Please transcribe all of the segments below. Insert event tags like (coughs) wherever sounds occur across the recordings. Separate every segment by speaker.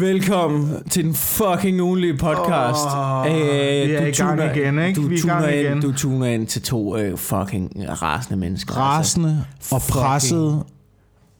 Speaker 1: Velkommen til den fucking ugenlige podcast.
Speaker 2: Åh, vi er i gang igen, ikke?
Speaker 1: Du
Speaker 2: Vi er i gang
Speaker 1: tuner,
Speaker 2: igen.
Speaker 1: ind, du tuner ind til to øh, fucking rasende mennesker.
Speaker 2: Rasende og
Speaker 1: Fucking-
Speaker 2: presset.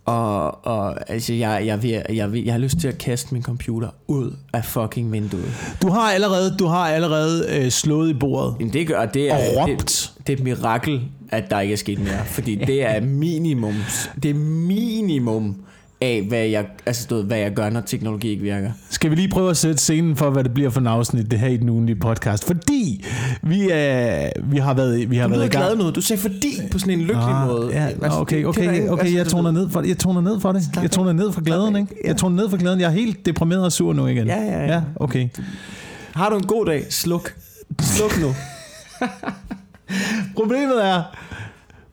Speaker 1: Og, og altså, jeg, jeg, jeg, jeg, jeg, jeg har lyst til at kaste min computer ud af fucking vinduet.
Speaker 2: Du har allerede, du har allerede øh, slået i bordet.
Speaker 1: Men det gør, det er,
Speaker 2: Og
Speaker 1: det,
Speaker 2: råbt.
Speaker 1: det er et mirakel, at der ikke er sket mere. Fordi det er minimum, det er minimum af, hvad jeg, altså, du ved, hvad jeg gør, når teknologi ikke virker.
Speaker 2: Skal vi lige prøve at sætte scenen for, hvad det bliver for en afsnit, det her i den ugenlige podcast. Fordi vi, er, vi har været, vi har
Speaker 1: Du
Speaker 2: været i gang.
Speaker 1: glad nu. Du sagde fordi på sådan en lykkelig måde.
Speaker 2: Ja,
Speaker 1: Altså,
Speaker 2: okay,
Speaker 1: det
Speaker 2: okay, okay, okay,
Speaker 1: altså,
Speaker 2: jeg
Speaker 1: du
Speaker 2: toner ned for det. Jeg toner ned for det. Jeg toner ned for glæden, ikke? Jeg toner ned for glæden. Jeg er helt deprimeret og sur nu igen.
Speaker 1: Ja, ja, ja.
Speaker 2: Ja, okay.
Speaker 1: Har du en god dag? Sluk. Sluk nu. (laughs)
Speaker 2: Problemet er,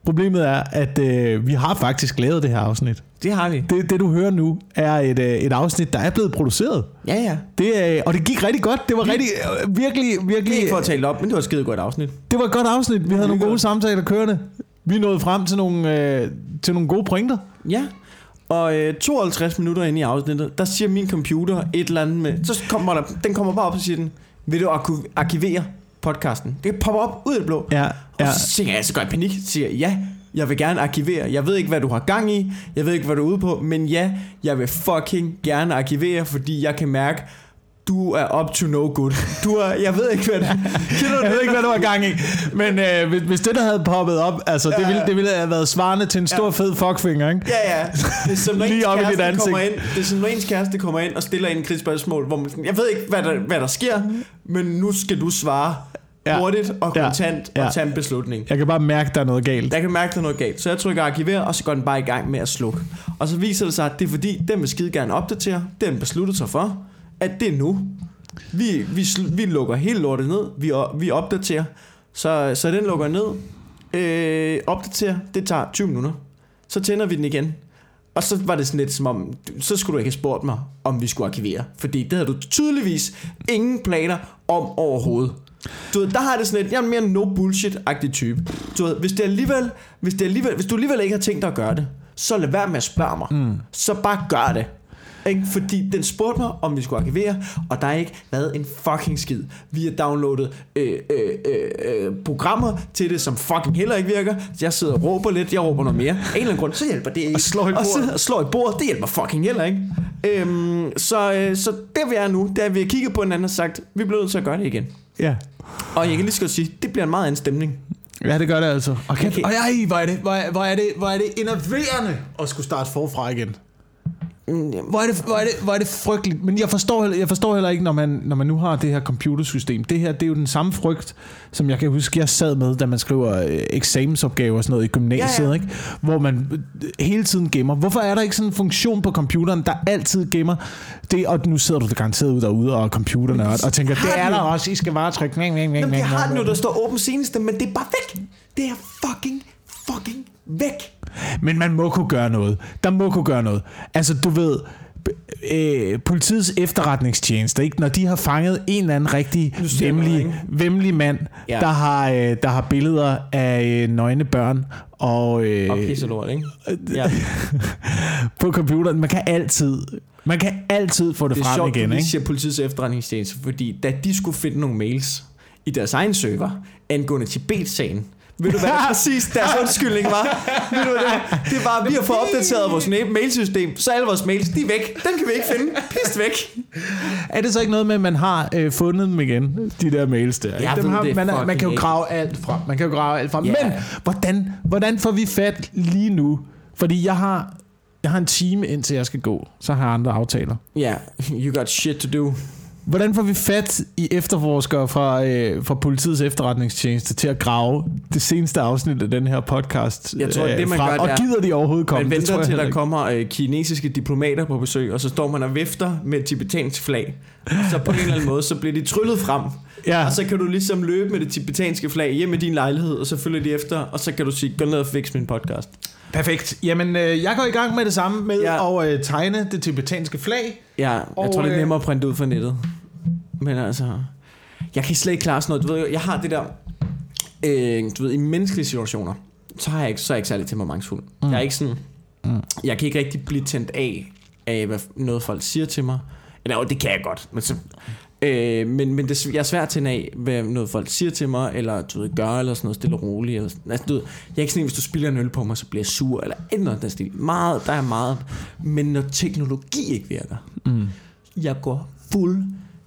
Speaker 2: problemet er, at øh, vi har faktisk lavet det her afsnit.
Speaker 1: Det har vi.
Speaker 2: Det, det du hører nu, er et, øh, et afsnit, der er blevet produceret.
Speaker 1: Ja, ja.
Speaker 2: Det, øh, og det gik rigtig godt. Det var rigtig, øh, virkelig,
Speaker 1: Det er
Speaker 2: virkelig...
Speaker 1: ikke for at tale op, men det var et skide godt afsnit.
Speaker 2: Det var et godt afsnit. Vi havde nogle
Speaker 1: godt.
Speaker 2: gode samtaler kørende. Vi nåede frem til nogle, øh, til nogle gode pointer.
Speaker 1: Ja. Og øh, 52 minutter inde i afsnittet, der siger min computer et eller andet med... Så kommer der, den kommer bare op og siger den, vil du arku- arkivere podcasten? Det popper op ud af det blå.
Speaker 2: Ja,
Speaker 1: Og
Speaker 2: ja.
Speaker 1: så tænker jeg, så går jeg i panik, siger ja, jeg vil gerne arkivere. Jeg ved ikke, hvad du har gang i. Jeg ved ikke, hvad du er ude på. Men ja, jeg vil fucking gerne arkivere, fordi jeg kan mærke, du er up to no good. Du er, jeg ved ikke, hvad det du
Speaker 2: Jeg ved
Speaker 1: det?
Speaker 2: ikke, hvad du var gang i. Men øh, hvis, hvis det, der havde poppet op, altså, det,
Speaker 1: Ja,
Speaker 2: ville,
Speaker 1: ja.
Speaker 2: det ville have været svarende til en stor
Speaker 1: Ja.
Speaker 2: fed fuckfinger, ikke?
Speaker 1: Ja, ja. Det er som når (laughs)
Speaker 2: Lige op i dit ansigt.
Speaker 1: kommer ind. Det er som når ens kæreste kommer ind og stiller en kritisk spørgsmål, hvor man sådan, jeg ved ikke, hvad der, hvad der sker, men nu skal du svare
Speaker 2: Ja.
Speaker 1: hurtigt og
Speaker 2: Ja.
Speaker 1: kontant
Speaker 2: Ja.
Speaker 1: og tage en beslutning.
Speaker 2: Jeg kan bare mærke, der er noget galt.
Speaker 1: Jeg kan mærke, der er noget galt. Så jeg trykker arkiver, og så går den bare i gang med at slukke. Og så viser det sig, at det er fordi, den vil skide gerne opdatere. Den besluttet sig for, at det er nu. Vi, vi, vi lukker hele lortet ned. Vi, vi opdaterer. Så, så den lukker ned. Øh, opdaterer. Det tager 20 minutter. Så tænder vi den igen. Og så var det sådan lidt som om, så skulle du ikke have spurgt mig, om vi skulle arkivere. Fordi det havde du tydeligvis ingen planer om overhovedet. Du ved, der har det sådan lidt, jeg er mere no bullshit-agtig type. Du ved, hvis, det alligevel, hvis, det alligevel, hvis du alligevel ikke har tænkt dig at gøre det, så lad være med at spørge mig. Mm. Så bare gør det. Ikke? Fordi den spurgte mig, om vi skulle arkivere, og der er ikke været en fucking skid. Vi har downloadet øh, øh, øh, øh, programmer til det, som fucking heller ikke virker. Jeg sidder og råber lidt, jeg råber noget mere. Af en eller anden grund, så hjælper det ikke.
Speaker 2: Og slår i
Speaker 1: og,
Speaker 2: bordet.
Speaker 1: sidder og slår i bordet, det hjælper fucking heller ikke. Øhm, så, øh, så det vi er nu, det er, at vi har kigget på hinanden og sagt, vi bliver nødt til at gøre det igen.
Speaker 2: Ja.
Speaker 1: Og jeg kan lige så godt sige, det bliver en meget anden stemning.
Speaker 2: Ja, det gør det altså. Og, kæft,
Speaker 1: Okay.
Speaker 2: og ej, hvor er det, hvor er, hvor er det, hvor er det enerverende at skulle starte forfra igen. Hvor er, det, hvor, er det, hvor er det frygteligt. Men jeg forstår, heller- jeg forstår heller ikke, når man, når man nu har det her computersystem. Det her, det er jo den samme frygt, som jeg kan huske, jeg sad med, da man skriver øh, eksamensopgaver og sådan noget i gymnasiet,
Speaker 1: Ja,
Speaker 2: ja. Ikke? hvor man øh, hele tiden gemmer. Hvorfor er der ikke sådan en funktion på computeren, der altid gemmer det? Og nu sidder du da garanteret ud derude og computerne og, og tænker, det er der også, I skal bare trykke. Næng, næng, næng,
Speaker 1: Jamen, jeg har den jo, der står åben seneste, men det er bare væk. Det er fucking, fucking væk.
Speaker 2: Men man må kunne gøre noget. Der må kunne gøre noget. Altså, du ved, øh, politiets efterretningstjeneste, ikke? når de har fanget en eller anden rigtig vemmelig,
Speaker 1: ikke?
Speaker 2: vemmelig mand,
Speaker 1: Ja.
Speaker 2: der, har, øh, der har billeder af øh, nøgne børn og, øh,
Speaker 1: Og ikke? Ja. (laughs)
Speaker 2: på computeren. Man kan altid, man kan altid få det,
Speaker 1: Det er
Speaker 2: frem
Speaker 1: sjovt,
Speaker 2: igen.
Speaker 1: at vi
Speaker 2: Ikke?
Speaker 1: siger politiets efterretningstjeneste, fordi da de skulle finde nogle mails i deres egen server angående Tibet-sagen, ved du hvad (laughs) det præcis deres undskyldning var? ved du det, det var, vi har fået opdateret vores ma- mailsystem, så alle vores mails, de er væk. Den kan vi ikke finde. Pist væk.
Speaker 2: Er det så ikke noget med, at man har øh, fundet dem igen, de der mails der?
Speaker 1: Jeg
Speaker 2: Dem har,
Speaker 1: det
Speaker 2: man, man kan jo grave alt frem. Man kan jo grave alt frem.
Speaker 1: Ja.
Speaker 2: Men hvordan, hvordan får vi fat lige nu? Fordi jeg har, jeg har en time indtil jeg skal gå. Så har jeg andre aftaler.
Speaker 1: Ja, yeah, you got shit to do.
Speaker 2: Hvordan får vi fat i efterforskere fra, øh, fra politiets efterretningstjeneste til at grave det seneste afsnit af den her podcast øh,
Speaker 1: Jeg tror, det, man
Speaker 2: frem?
Speaker 1: gør,
Speaker 2: Og
Speaker 1: er-
Speaker 2: gider de overhovedet komme?
Speaker 1: Man
Speaker 2: Det tror
Speaker 1: venter
Speaker 2: jeg
Speaker 1: til, der kommer øh, kinesiske diplomater på besøg, og så står man og vifter med et tibetansk flag. Og så på en eller anden måde, så bliver de tryllet frem.
Speaker 2: Ja.
Speaker 1: Og så kan du ligesom løbe med det tibetanske flag hjem i din lejlighed, og så følger de efter, og så kan du sige, gå ned og fix min podcast.
Speaker 2: Perfekt. Jamen, øh, jeg går i gang med det samme med
Speaker 1: Ja.
Speaker 2: at øh, tegne det tibetanske flag.
Speaker 1: Ja, jeg
Speaker 2: Og,
Speaker 1: tror, det er
Speaker 2: øh,
Speaker 1: nemmere at printe ud fra nettet. Men altså, jeg kan slet ikke klare sådan noget. Du ved, jeg har det der, øh, du ved, i menneskelige situationer, så, har jeg ikke, så er jeg ikke særlig temperamentsfuld. Mm. Jeg er ikke sådan, mm. jeg kan ikke rigtig blive tændt af, af hvad noget folk siger til mig, Eller det kan jeg godt. Men, så, øh, men, men det, jeg er svært til af, hvad noget folk siger til mig, eller du ved, gør, eller sådan noget stille og roligt. Eller, sådan. altså, du ved, jeg er ikke sådan en, hvis du spiller en øl på mig, så bliver jeg sur, eller andet den stil. Meget, der er meget. Men når teknologi ikke virker,
Speaker 2: Mm.
Speaker 1: jeg går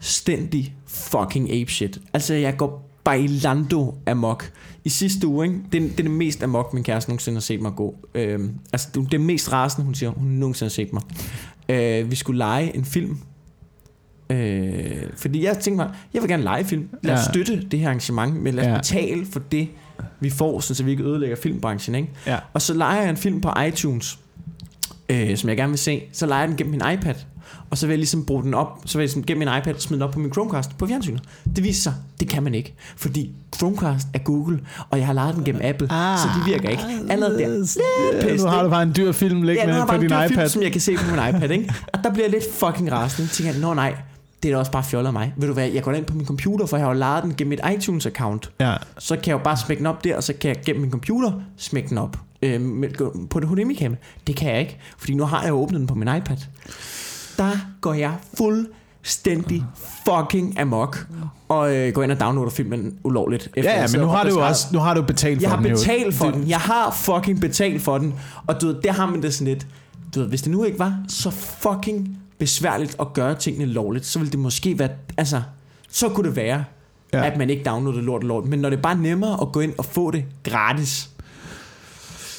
Speaker 1: fuldstændig fucking apeshit. Altså, jeg går bailando amok. I sidste uge, ikke? Det, det er det mest amok, min kæreste nogensinde har set mig gå. Øhm, altså, det er det mest rasende, hun siger, hun nogensinde har set mig. Øh, vi skulle lege en film. Øh, fordi jeg tænkte mig, jeg vil gerne lege film. Lad os
Speaker 2: Ja.
Speaker 1: støtte det her arrangement, men lad os
Speaker 2: Ja.
Speaker 1: betale for det, vi får, så vi ikke ødelægger filmbranchen. Ikke?
Speaker 2: Ja.
Speaker 1: Og så leger jeg en film på iTunes, øh, som jeg gerne vil se. Så leger jeg den gennem min iPad. Og så vil jeg ligesom bruge den op, så vil jeg ligesom gennem min iPad smide den op på min Chromecast på fjernsynet. Det viser sig, det kan man ikke. Fordi Chromecast er Google, og jeg har lejet den gennem Apple, ah, så det virker ikke. Allerede der. Lidt
Speaker 2: Ja, nu har du bare en dyr film
Speaker 1: Ja,
Speaker 2: liggende
Speaker 1: jeg
Speaker 2: på din iPad.
Speaker 1: film, som jeg kan se på min iPad, ikke? Og der bliver jeg lidt fucking rasende. Tænker jeg, nå nej, det er da også bare fjollet af mig. Ved du hvad, jeg går ind på min computer, for jeg har jo lejet den gennem mit iTunes-account.
Speaker 2: Ja.
Speaker 1: Så kan jeg jo bare smække den op der, og så kan jeg gennem min computer smække den op øh, med, på det HDMI kamera. Det kan jeg ikke, fordi nu har jeg jo åbnet den på min iPad. Der går jeg fuldstændig fucking amok og øh, går ind og downloader filmen ulovligt. Efter
Speaker 2: Ja,
Speaker 1: jeg
Speaker 2: ja, men nu har du også nu har du betalt
Speaker 1: jeg
Speaker 2: for
Speaker 1: har
Speaker 2: den. jo.
Speaker 1: betalt for den. Jeg har fucking betalt for den. Og du ved, der har man det sådan lidt. Du ved, hvis det nu ikke var så fucking besværligt at gøre tingene lovligt, så ville det måske være, altså, så kunne det være,
Speaker 2: ja.
Speaker 1: at man ikke downloadede lort og lort. Men når det er bare nemmere at gå ind og få det gratis,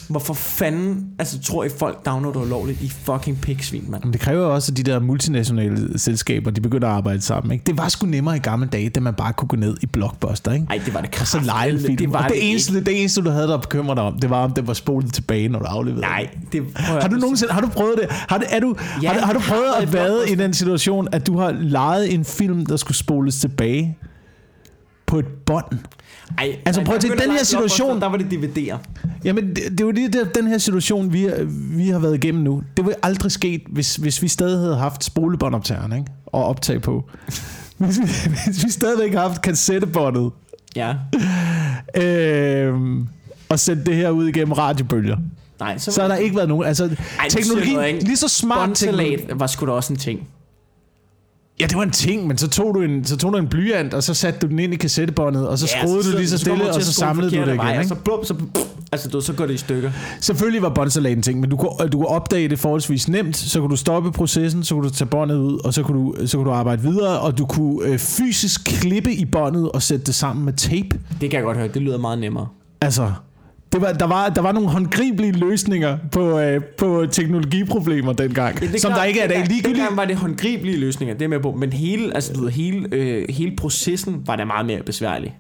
Speaker 1: hvorfor fanden, altså tror I folk downloader ulovligt i fucking pigsvin, mand?
Speaker 2: Men det kræver jo også, at de der multinationale selskaber, de begynder at arbejde sammen. Ikke? Det var sgu nemmere i gamle dage, da man bare kunne gå ned i Blockbuster. Ikke?
Speaker 1: Ej, det var det
Speaker 2: Og så lege film.
Speaker 1: Det var
Speaker 2: og det,
Speaker 1: det,
Speaker 2: eneste, det eneste, du havde der bekymre dig om, det var, om den var spolet tilbage, når du afleverede.
Speaker 1: Nej, det
Speaker 2: Har du nogensinde, har du prøvet det? Har, det, er du,
Speaker 1: Ja,
Speaker 2: har, du- har du prøvet at være i den situation, at du har lejet en film, der skulle spoles tilbage på et bånd?
Speaker 1: Ej,
Speaker 2: Altså,
Speaker 1: ej,
Speaker 2: prøv at tænke, den her situation-
Speaker 1: Blockbuster, Der var det DVD'er.
Speaker 2: Jamen, det, det er jo lige den her situation, vi, vi har været igennem nu. Det ville aldrig sket, hvis, hvis vi stadig havde haft spolebåndoptageren, ikke? Og optag på. (laughs) Hvis vi, hvis vi stadigvæk havde haft kassettebåndet,
Speaker 1: Ja. (laughs)
Speaker 2: øhm, og sendt det her ud igennem radiobølger,
Speaker 1: Nej, så,
Speaker 2: så har der ikke været nogen... Altså,
Speaker 1: Ej,
Speaker 2: teknologi, lige så smart.
Speaker 1: Båndsalat var sgu da også en ting.
Speaker 2: Ja, det var en ting, men så tog du en, så tog du en blyant, og så satte du den ind i kassettebåndet, og så
Speaker 1: Ja,
Speaker 2: skruede du lige så
Speaker 1: kommer
Speaker 2: stille, og så samlede du det igen.
Speaker 1: vej, Og
Speaker 2: Ikke?
Speaker 1: så, blub, så, altså, du, så går det i stykker.
Speaker 2: Selvfølgelig var båndsalat en ting, men du kunne, du kunne opdage det forholdsvis nemt, så kunne du stoppe processen, så kunne du tage båndet ud, og så kunne du, så kunne du arbejde videre, og du kunne øh, fysisk klippe i båndet og sætte det sammen med tape.
Speaker 1: Det kan jeg godt høre. Det lyder meget nemmere.
Speaker 2: Altså, det var, der, var, der var nogle håndgribelige løsninger på, øh, på teknologiproblemer dengang, ja,
Speaker 1: det
Speaker 2: som
Speaker 1: klart,
Speaker 2: der ikke er i dag. Ligegyldigt,
Speaker 1: Dengang var det håndgribelige løsninger, det er med på. Men hele, altså, du ved, hele, øh, hele processen var da meget mere besværlig.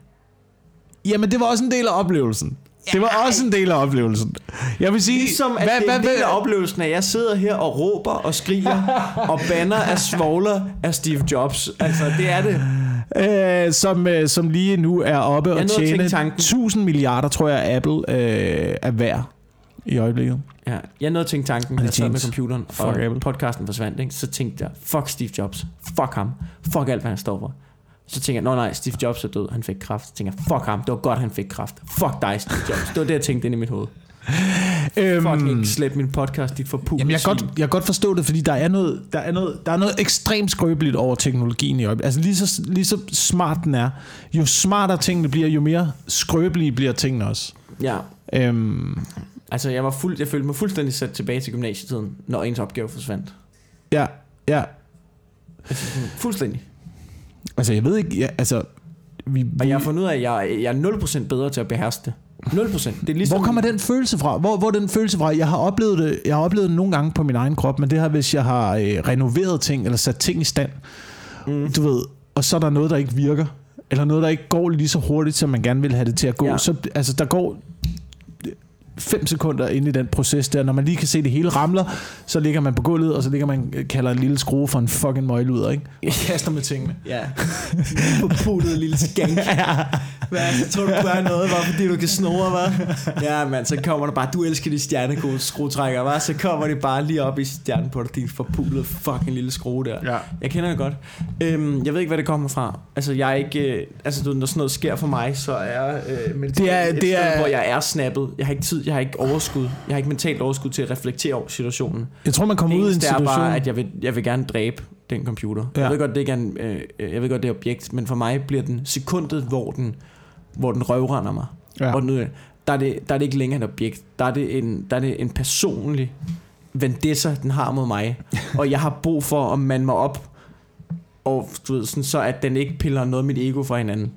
Speaker 2: jamen det var også en del af oplevelsen. Det var også en del af oplevelsen. Jeg vil sige,
Speaker 1: Ligesom at hvad, det er en del af oplevelsen, at jeg sidder her og råber og skriger og banner af svogler af Steve Jobs. Altså, det er det.
Speaker 2: Øh, som, øh, som lige nu er oppe og tjene
Speaker 1: tanken.
Speaker 2: 1000 milliarder, tror jeg, Apple øh, er værd i øjeblikket.
Speaker 1: Ja, jeg nåede at tænke tanken, da jeg sad med computeren,
Speaker 2: Fuck
Speaker 1: og
Speaker 2: Apple.
Speaker 1: podcasten forsvandt, ikke? så tænkte jeg, fuck Steve Jobs, fuck ham, fuck alt, hvad han står for. Så tænkte jeg, nå nej, Steve Jobs er død, han fik kraft. Så tænkte jeg, fuck ham, det var godt, han fik kraft. Fuck dig, Steve Jobs. Det var det, jeg tænkte ind i mit hoved.
Speaker 2: Øhm,
Speaker 1: Fuck ikke slet min podcast, dit forpulede
Speaker 2: Jamen, jeg kan, godt, jeg kan godt forstå det, fordi der er noget, der er noget, der er noget ekstremt skrøbeligt over teknologien i øjeblikket. Altså lige så, lige så smart den er, jo smartere tingene bliver, jo mere skrøbelige bliver tingene også.
Speaker 1: Ja,
Speaker 2: Øhm,
Speaker 1: altså jeg, var fuld, jeg følte mig fuldstændig sat tilbage til gymnasietiden, når ens opgave forsvandt.
Speaker 2: ja, ja.
Speaker 1: Altså, fuldstændig.
Speaker 2: Altså, jeg ved ikke, ja, altså... Vi,
Speaker 1: Og
Speaker 2: vi,
Speaker 1: jeg har fundet ud af, at jeg, jeg er 0% bedre til at beherske det. 0%. Det er ligesom,
Speaker 2: hvor kommer den følelse fra? Hvor, hvor den følelse fra? Jeg har oplevet det, jeg har oplevet det nogle gange på min egen krop, men det har, hvis jeg har øh, renoveret ting, eller sat ting i stand,
Speaker 1: Mm.
Speaker 2: du ved, og så er der noget, der ikke virker, eller noget, der ikke går lige så hurtigt, som man gerne vil have det til at gå.
Speaker 1: Ja.
Speaker 2: Så, altså, der går fem sekunder ind i den proces der. Når man lige kan se det hele ramler, så ligger man på gulvet, og så ligger man kalder en lille skrue for en fucking møgluder, ikke? Og (laughs) kaster med tingene.
Speaker 1: Ja. Forputtet lille skank. (laughs) Hvad, så tror du, du er noget, bare fordi du kan snore, hva'? Ja, mand, så kommer der bare, du elsker de stjernegode skruetrækker, hva'? Så kommer de bare lige op i stjernen på dig, din forpulede fucking lille skrue der.
Speaker 2: Ja.
Speaker 1: Jeg kender det godt. Øhm, jeg ved ikke, hvad det kommer fra. Altså, jeg er ikke... Øh, altså, når sådan noget sker for mig, så er... Øh, men
Speaker 2: Det er- det er-
Speaker 1: Hvor jeg er snappet. Jeg har ikke tid, jeg har ikke overskud. Jeg har ikke mentalt overskud til at reflektere over situationen.
Speaker 2: Jeg tror, man kommer
Speaker 1: Det
Speaker 2: ud i en
Speaker 1: eneste er
Speaker 2: situation...
Speaker 1: bare, at jeg vil, jeg vil gerne dræbe den computer.
Speaker 2: Ja.
Speaker 1: Jeg ved godt, det ikke er en, øh, jeg ved godt, det er objekt, men for mig bliver den sekundet, hvor den, hvor den røvrender mig.
Speaker 2: Ja.
Speaker 1: Hvor den, der, er det, der er det ikke længere et objekt. Der er det en, der er det en personlig vendetta, den har mod mig. og jeg har brug for at mande mig op, og du ved, sådan, så at den ikke piller noget af mit ego fra hinanden.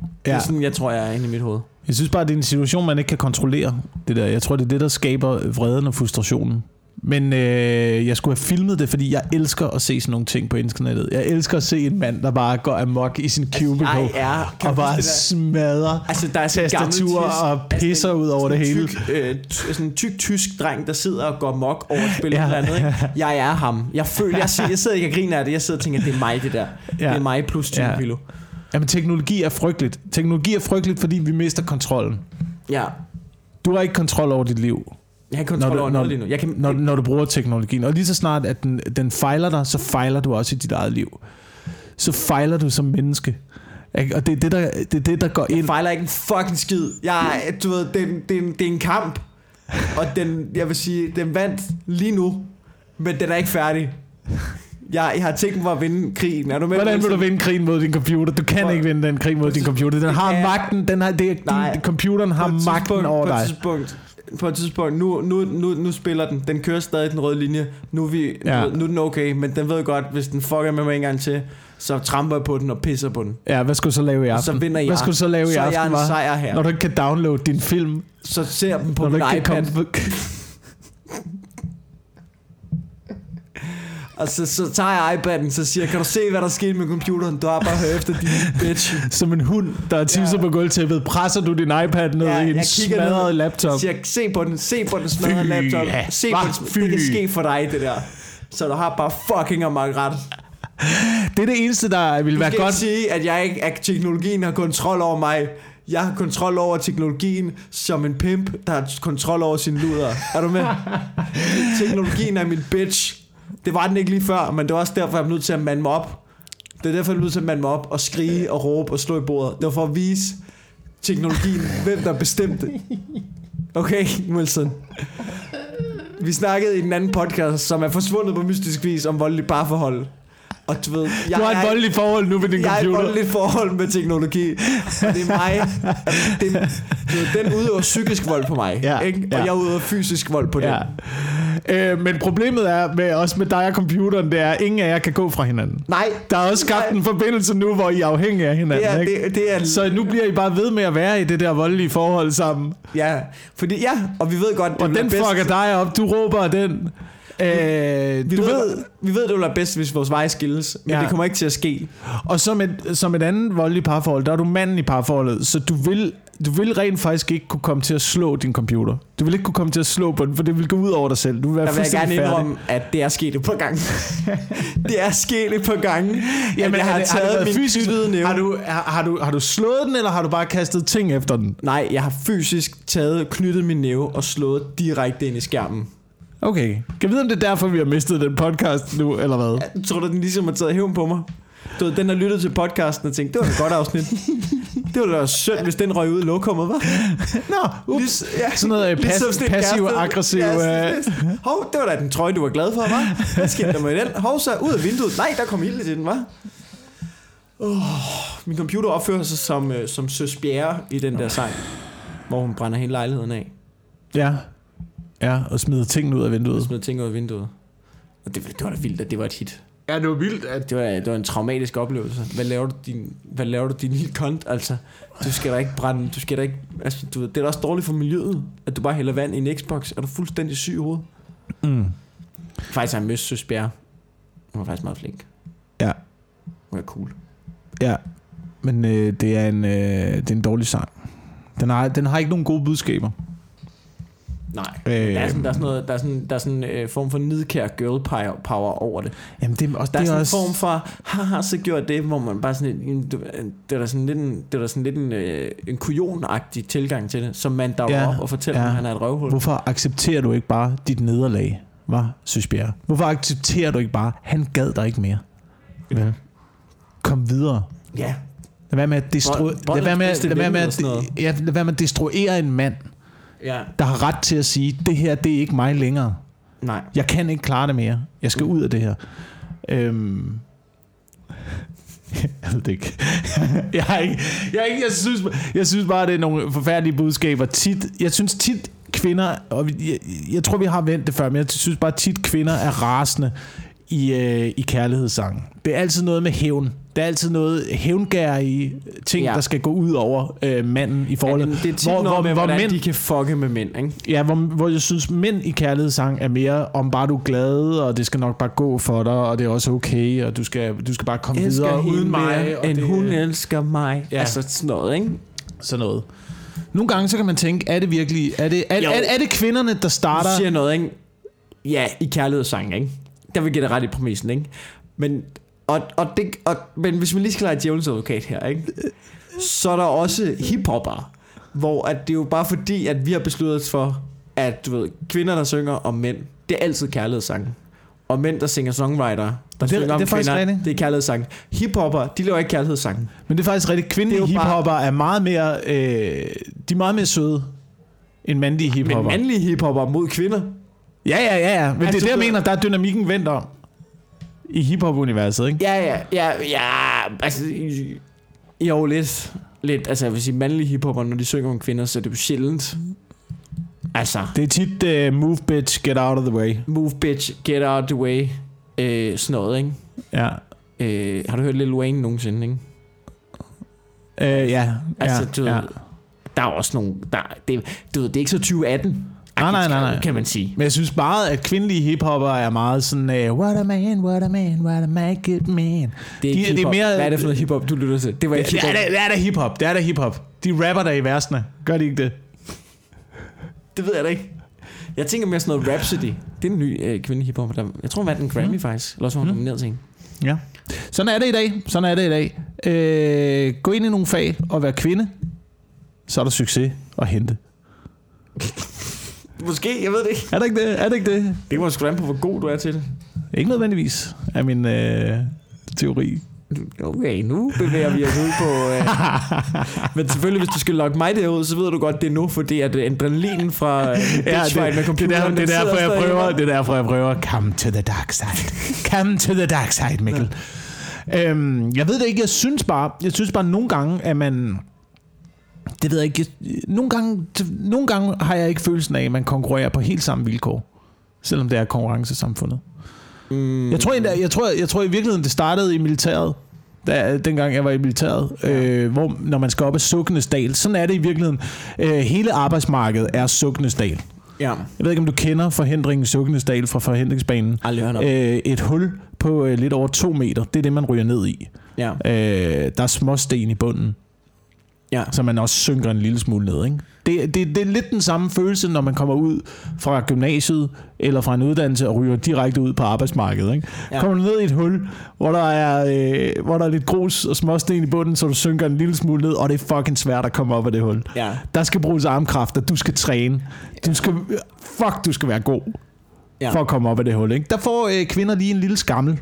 Speaker 1: Ja. Det er sådan, jeg tror, jeg er inde i mit hoved.
Speaker 2: Jeg synes bare, det er en situation, man ikke kan kontrollere. Det der. Jeg tror, det er det, der skaber vreden og frustrationen. Men øh, jeg skulle have filmet det, fordi jeg elsker at se sådan nogle ting på internettet. Jeg elsker at se en mand, der bare går amok i sin cubicle
Speaker 1: Jeg er...
Speaker 2: og bare smadrer
Speaker 1: Altså, der er sådan
Speaker 2: tastaturer og pisser ud over det hele.
Speaker 1: Tyk, øh, sådan en tyk tysk dreng, der sidder og går mok over et spil
Speaker 2: Ja.
Speaker 1: eller andet. Ikke? (laughs) Jeg er ham. Jeg føler, jeg, sidder, jeg sidder ikke og griner af det. Jeg sidder og tænker, det er mig det der. Ja. Det er mig plus 20
Speaker 2: Ja.
Speaker 1: ja. kilo.
Speaker 2: Jamen, teknologi er frygteligt. Teknologi er frygteligt, fordi vi mister kontrollen.
Speaker 1: Ja.
Speaker 2: Du har ikke kontrol over dit liv,
Speaker 1: Jeg har ikke kontrol
Speaker 2: Når du-
Speaker 1: over noget lige nu. Jeg kan,
Speaker 2: når, når du bruger teknologien. Og lige så snart, at den, den fejler dig, så fejler du også i dit eget liv. Så fejler du som menneske. Og det er det, der, det, er det, der går
Speaker 1: jeg
Speaker 2: ind.
Speaker 1: fejler ikke en fucking skid. Jeg, du ved, det, er det, er en- det er en kamp. Og den, jeg vil sige, den vandt lige nu. Men den er ikke færdig. Jeg, jeg har tænkt mig at vinde krigen. Er du med?
Speaker 2: Hvordan vil du vinde krigen mod din computer? Du kan
Speaker 1: Hvor-
Speaker 2: ikke vinde den krig mod din computer. Den har magten. Den har, det,
Speaker 1: Nej.
Speaker 2: din, computeren har magten over
Speaker 1: på et
Speaker 2: dig.
Speaker 1: tidspunkt, på et tidspunkt, nu, nu, nu, nu spiller den. Den kører stadig den røde linje. Nu er, vi,
Speaker 2: Ja.
Speaker 1: ja. nu er den okay, men den ved godt, hvis den fucker med mig en gang til, så tramper jeg på den og pisser på den.
Speaker 2: Ja, hvad skal du så lave i aften?
Speaker 1: så vinder jeg.
Speaker 2: Hvad skal du så lave i
Speaker 1: så er jeg
Speaker 2: aften,
Speaker 1: en sejr her.
Speaker 2: Når du ikke kan downloade din film.
Speaker 1: Så ser jeg dem på min iPad.
Speaker 2: komme...
Speaker 1: Og så, så tager jeg iPad'en, så siger kan du se, hvad der skete med computeren? Du har bare hørt efter din bitch.
Speaker 2: Som en hund, der er tisset
Speaker 1: Ja.
Speaker 2: på gulvtæppet, presser du din iPad ned
Speaker 1: Ja,
Speaker 2: i en
Speaker 1: kigger ned.
Speaker 2: smadret laptop.
Speaker 1: Siger se på den, se på den smadrede
Speaker 2: Fy,
Speaker 1: laptop.
Speaker 2: ja.
Speaker 1: Se
Speaker 2: Hva?
Speaker 1: på den,
Speaker 2: Fy.
Speaker 1: det kan ske for dig, det der. Så du har bare fucking om ret.
Speaker 2: Det er det eneste, der vil
Speaker 1: Du
Speaker 2: være godt.
Speaker 1: ikke sige, at, jeg ikke, at teknologien har kontrol over mig. Jeg har kontrol over teknologien som en pimp, der har kontrol over sin luder. Er du med? (laughs) teknologien er min bitch. Det var den ikke lige før, men det var også derfor, jeg blev nødt til at mande mig op. Det er derfor, jeg blev nødt til at mande mig op og skrige og råbe og slå i bordet. Det var for at vise teknologien, hvem der bestemte. Okay, Wilson. Vi snakkede i den anden podcast, som er forsvundet på mystisk vis om voldelige parforhold. Og du ved, jeg
Speaker 2: Du har et voldeligt forhold nu med din
Speaker 1: jeg er i et
Speaker 2: computer.
Speaker 1: voldeligt forhold med teknologi. Og det er mig. Det, du ved, den udøver psykisk vold på mig.
Speaker 2: Ja,
Speaker 1: ikke? Og
Speaker 2: ja.
Speaker 1: jeg udøver fysisk vold på
Speaker 2: Ja.
Speaker 1: den.
Speaker 2: Øh, men problemet er med, også med dig og computeren, det er, at ingen af jer kan gå fra hinanden.
Speaker 1: Nej,
Speaker 2: Der er også skabt
Speaker 1: Nej.
Speaker 2: en forbindelse nu, hvor I er afhængige af hinanden.
Speaker 1: det er,
Speaker 2: ikke?
Speaker 1: det, det er
Speaker 2: Så nu bliver I bare ved med at være i det der voldelige forhold sammen.
Speaker 1: Ja, fordi ja, og vi ved godt, det
Speaker 2: Og den
Speaker 1: bedst.
Speaker 2: fucker dig op. Du råber den. Øh,
Speaker 1: Vi
Speaker 2: du
Speaker 1: ved,
Speaker 2: ved,
Speaker 1: vi ved, det vil være bedst, hvis vores veje skilles, men
Speaker 2: Ja.
Speaker 1: det kommer ikke til at ske.
Speaker 2: og som et, som et andet voldeligt parforhold, der er du manden i parforholdet, så du vil, du vil rent faktisk ikke kunne komme til at slå din computer. Du vil ikke kunne komme til at slå på den, for det vil gå ud over dig selv. Du vil være
Speaker 1: Der vil jeg gerne indrømme, at det er sket et par gange. (laughs) det er sket et par gange,
Speaker 2: Jamen,
Speaker 1: jeg har
Speaker 2: det- har
Speaker 1: taget
Speaker 2: været
Speaker 1: min
Speaker 2: fysisk?
Speaker 1: næve.
Speaker 2: Har du, har, har, du, har du slået den, eller har du bare kastet ting efter den?
Speaker 1: Nej, jeg har fysisk taget, knyttet min næve og slået direkte ind i skærmen.
Speaker 2: Okay. Kan vide, om det er derfor, vi har mistet den podcast nu, eller hvad?
Speaker 1: Jeg tror du, den ligesom har taget hævn på mig? Du ved, den har lyttet til podcasten og tænkt, det var et godt afsnit. (laughs) det var da synd, hvis den røg ud i lokummet, var.
Speaker 2: Nå, ups.
Speaker 1: Ja,
Speaker 2: Sådan noget øh, pas,
Speaker 1: ligesom sådan en
Speaker 2: passiv
Speaker 1: kæreste-
Speaker 2: aggressiv...
Speaker 1: Ja,
Speaker 2: øh,
Speaker 1: Hov, det var da den trøje, du var glad for, var? Hvad skete der med den? Hov, så ud af vinduet. Nej, der kom ild til den, var. Oh, min computer opfører sig som, øh, som Søs Bjerre i den der sang, hvor hun brænder hele lejligheden af.
Speaker 2: Ja. Ja, og smider tingene ud af
Speaker 1: Og
Speaker 2: vinduet.
Speaker 1: smider ting ud af vinduet. Og det, det var da vildt, at det var et hit.
Speaker 2: Ja, det var vildt, at...
Speaker 1: Det var, det var en traumatisk oplevelse. Hvad laver du din, hvad laver du din lille kont? Altså, du skal da ikke brænde, du skal da ikke, altså, du det er da også dårligt for miljøet, at du bare hælder vand i en Xbox. Er du fuldstændig syg i hovedet?
Speaker 2: Mm.
Speaker 1: Faktisk har jeg mødt Søs Bjerre. Hun var faktisk meget flink.
Speaker 2: Ja.
Speaker 1: Hun er cool.
Speaker 2: Ja, men øh, det, er en, øh, det er en dårlig sang. Den har, den har ikke nogen gode budskaber.
Speaker 1: Nej.
Speaker 2: Øh,
Speaker 1: Der er sådan, der er sådan noget, der er sådan, der er sådan en øh, form for nidkær girl power, over det.
Speaker 2: Jamen, det, er også,
Speaker 1: Der er
Speaker 2: det
Speaker 1: sådan
Speaker 2: er
Speaker 1: en
Speaker 2: også...
Speaker 1: form for, haha, så gjorde det, hvor man bare sådan, en, du- det er da sådan lidt en, det er da sådan lidt en, øh, en kujonagtig tilgang til det, som man der
Speaker 2: Ja,
Speaker 1: ja, op og fortæller,
Speaker 2: ja.
Speaker 1: ja. at han er et røvhul.
Speaker 2: Hvorfor accepterer du ikke bare dit nederlag, var Søsbjerg? Hvorfor accepterer du ikke bare, han gad dig ikke mere? Vel? Kom videre.
Speaker 1: Ja,
Speaker 2: Lad være med at destruere,
Speaker 1: Bold-
Speaker 2: lad være med, lad være med, at,
Speaker 1: sådan
Speaker 2: ja, lad være med at destruere en mand,
Speaker 1: ja,
Speaker 2: der har ret til at sige, det her, det er ikke mig længere.
Speaker 1: nej.
Speaker 2: Jeg kan ikke klare det mere. Jeg skal ud af det her. Øhm, (laughs) jeg ved det ikke. (laughs) jeg, er ikke, jeg, er ikke jeg, synes, jeg synes bare, det er nogle forfærdelige budskaber. Tit, jeg synes tit, kvinder, og jeg, jeg tror, vi har vendt det før, men jeg synes bare tit, kvinder er rasende i, øh, i kærlighedssangen. Det er altid noget med hævn. Det er altid noget hævngærige ting, ja. Der skal gå ud over øh, manden i forholdet.
Speaker 1: Ja, det er tit hvor, noget med,
Speaker 2: hvor mænd,
Speaker 1: de kan fucke med mænd, ikke?
Speaker 2: Ja, hvor, hvor jeg synes, mænd i kærlighedssang er mere om bare du er glad, og det skal nok bare gå for dig, og det er også okay, og du skal, du skal bare komme videre uden mig. Og
Speaker 1: end
Speaker 2: det,
Speaker 1: hun elsker mig.
Speaker 2: Ja.
Speaker 1: Altså sådan noget, ikke?
Speaker 2: Sådan noget. Nogle gange så kan man tænke, er det virkelig, er det, er,
Speaker 1: Jo.
Speaker 2: er, er det kvinderne, der starter?
Speaker 1: Du siger noget, ikke? Ja, i kærlighedssang, ikke? Der vil give dig ret i præmissen, ikke? Men, og, og det, og, men hvis man lige skal lege djævelens advokat her, ikke? Så er der også hiphopper, hvor at det er jo bare fordi, at vi har besluttet os for, at du ved, kvinder, der synger om mænd, det er altid kærlighedssang. Og mænd, der synger songwriter, der
Speaker 2: det-
Speaker 1: synger om
Speaker 2: det er
Speaker 1: kvinder,
Speaker 2: rigtigt.
Speaker 1: det er kærlighedssang. Hiphopper, de laver ikke kærlighedssang.
Speaker 2: Men det er faktisk rigtigt. Kvindelige
Speaker 1: er bare-
Speaker 2: hiphopper er meget mere, øh, de er meget mere søde end mandlige
Speaker 1: Men
Speaker 2: hiphopper.
Speaker 1: mandlige hiphopper mod kvinder,
Speaker 2: Ja, ja, ja, ja. Men altså, det er det, jeg mener, der er dynamikken vendt om. I hiphop-universet, ikke?
Speaker 1: Ja, ja, ja, ja, altså, jo, lidt, lidt, altså, jeg vil sige, mandlige hiphopper, når de synger om kvinder, så er det jo sjældent. Altså,
Speaker 2: Det er tit uh, move bitch, get out of the way.
Speaker 1: move bitch, get out of the way, øh, sådan noget, ikke?
Speaker 2: Ja.
Speaker 1: Øh, har du hørt Lil Wayne nogensinde, ikke?
Speaker 2: Uh, ja.
Speaker 1: Altså,
Speaker 2: ja,
Speaker 1: du ved,
Speaker 2: ja.
Speaker 1: der er også nogle, der, det, du ved, det er ikke så 2018,
Speaker 2: Nej, nej, nej, nej.
Speaker 1: kan man sige.
Speaker 2: Men jeg synes bare, at kvindelige hiphopper er meget sådan, uh, what a man, what a man, what a good man.
Speaker 1: Det er,
Speaker 2: De-
Speaker 1: ikke
Speaker 2: det er
Speaker 1: hiphop.
Speaker 2: mere-
Speaker 1: Hvad er det for noget hiphop, du lytter til? Det var ikke
Speaker 2: Det er,
Speaker 1: hiphop.
Speaker 2: det er da hiphop, det er da hiphop. De rapper der i versene. Gør de ikke det?
Speaker 1: Det ved jeg da ikke. Jeg tænker mere sådan noget Rhapsody. Det er en ny øh, kvindelig hiphop. Der, jeg tror, hun vandt en Grammy mm. faktisk. Eller også var hun
Speaker 2: Mm.
Speaker 1: nomineret til en.
Speaker 2: Ja. Sådan er det i dag. Sådan er det i dag. Øh, gå ind i nogle fag og være kvinde. Så er der succes at hente.
Speaker 1: Måske, jeg ved det ikke.
Speaker 2: Er det ikke det? Er det ikke det?
Speaker 1: Det må sgu an på, hvor god du er til det.
Speaker 2: Ikke nødvendigvis af min øh, teori.
Speaker 1: Okay, nu bevæger vi os ud på... Øh... (laughs) Men selvfølgelig, hvis du skal logge mig derud, så ved du godt, det er nu, fordi at adrenalinen fra øh,
Speaker 2: Ja, det,
Speaker 1: med
Speaker 2: det,
Speaker 1: computeren...
Speaker 2: er der, det, er derfor, jeg prøver, det er derfor, jeg prøver. Come to the dark side. Come to the dark side, Mikkel. Øhm, jeg ved det ikke. Jeg synes bare, jeg synes bare nogle gange, at man... Det ved jeg ikke. Nogle, gange, nogle gange har jeg ikke følelsen af, at man konkurrerer på helt samme vilkår. Selvom det er konkurrencesamfundet.
Speaker 1: Mm,
Speaker 2: Jeg tror, endda, jeg, tror, jeg tror i virkeligheden, det startede i militæret. Da, dengang jeg var i militæret, ja. øh, hvor når man skal op ad Sukkenesdal. Sådan er det i virkeligheden. Øh, hele arbejdsmarkedet er Sukkenesdal.
Speaker 1: Ja,
Speaker 2: Jeg ved ikke, om du kender forhindringen Sukkenesdal fra forhindringsbanen. Øh, et hul på øh, lidt over to meter, det er det, man ryger ned i.
Speaker 1: Ja,
Speaker 2: Øh, der er småsten i bunden,
Speaker 1: ja.
Speaker 2: så man også synker en lille smule ned. Ikke? Det, det, det er lidt den samme følelse, når man kommer ud fra gymnasiet eller fra en uddannelse og ryger direkte ud på arbejdsmarkedet. Ikke? Ja. Kommer du ned i et hul, hvor der, er, øh, hvor der er lidt grus og småsten i bunden, så du synker en lille smule ned, og det er fucking svært at komme op af det hul.
Speaker 1: Ja,
Speaker 2: Der skal bruges armkræfter, du skal træne. Du skal, fuck, du skal være god
Speaker 1: ja.
Speaker 2: for at komme op af det hul. Ikke? Der får øh, kvinder lige en lille skammel.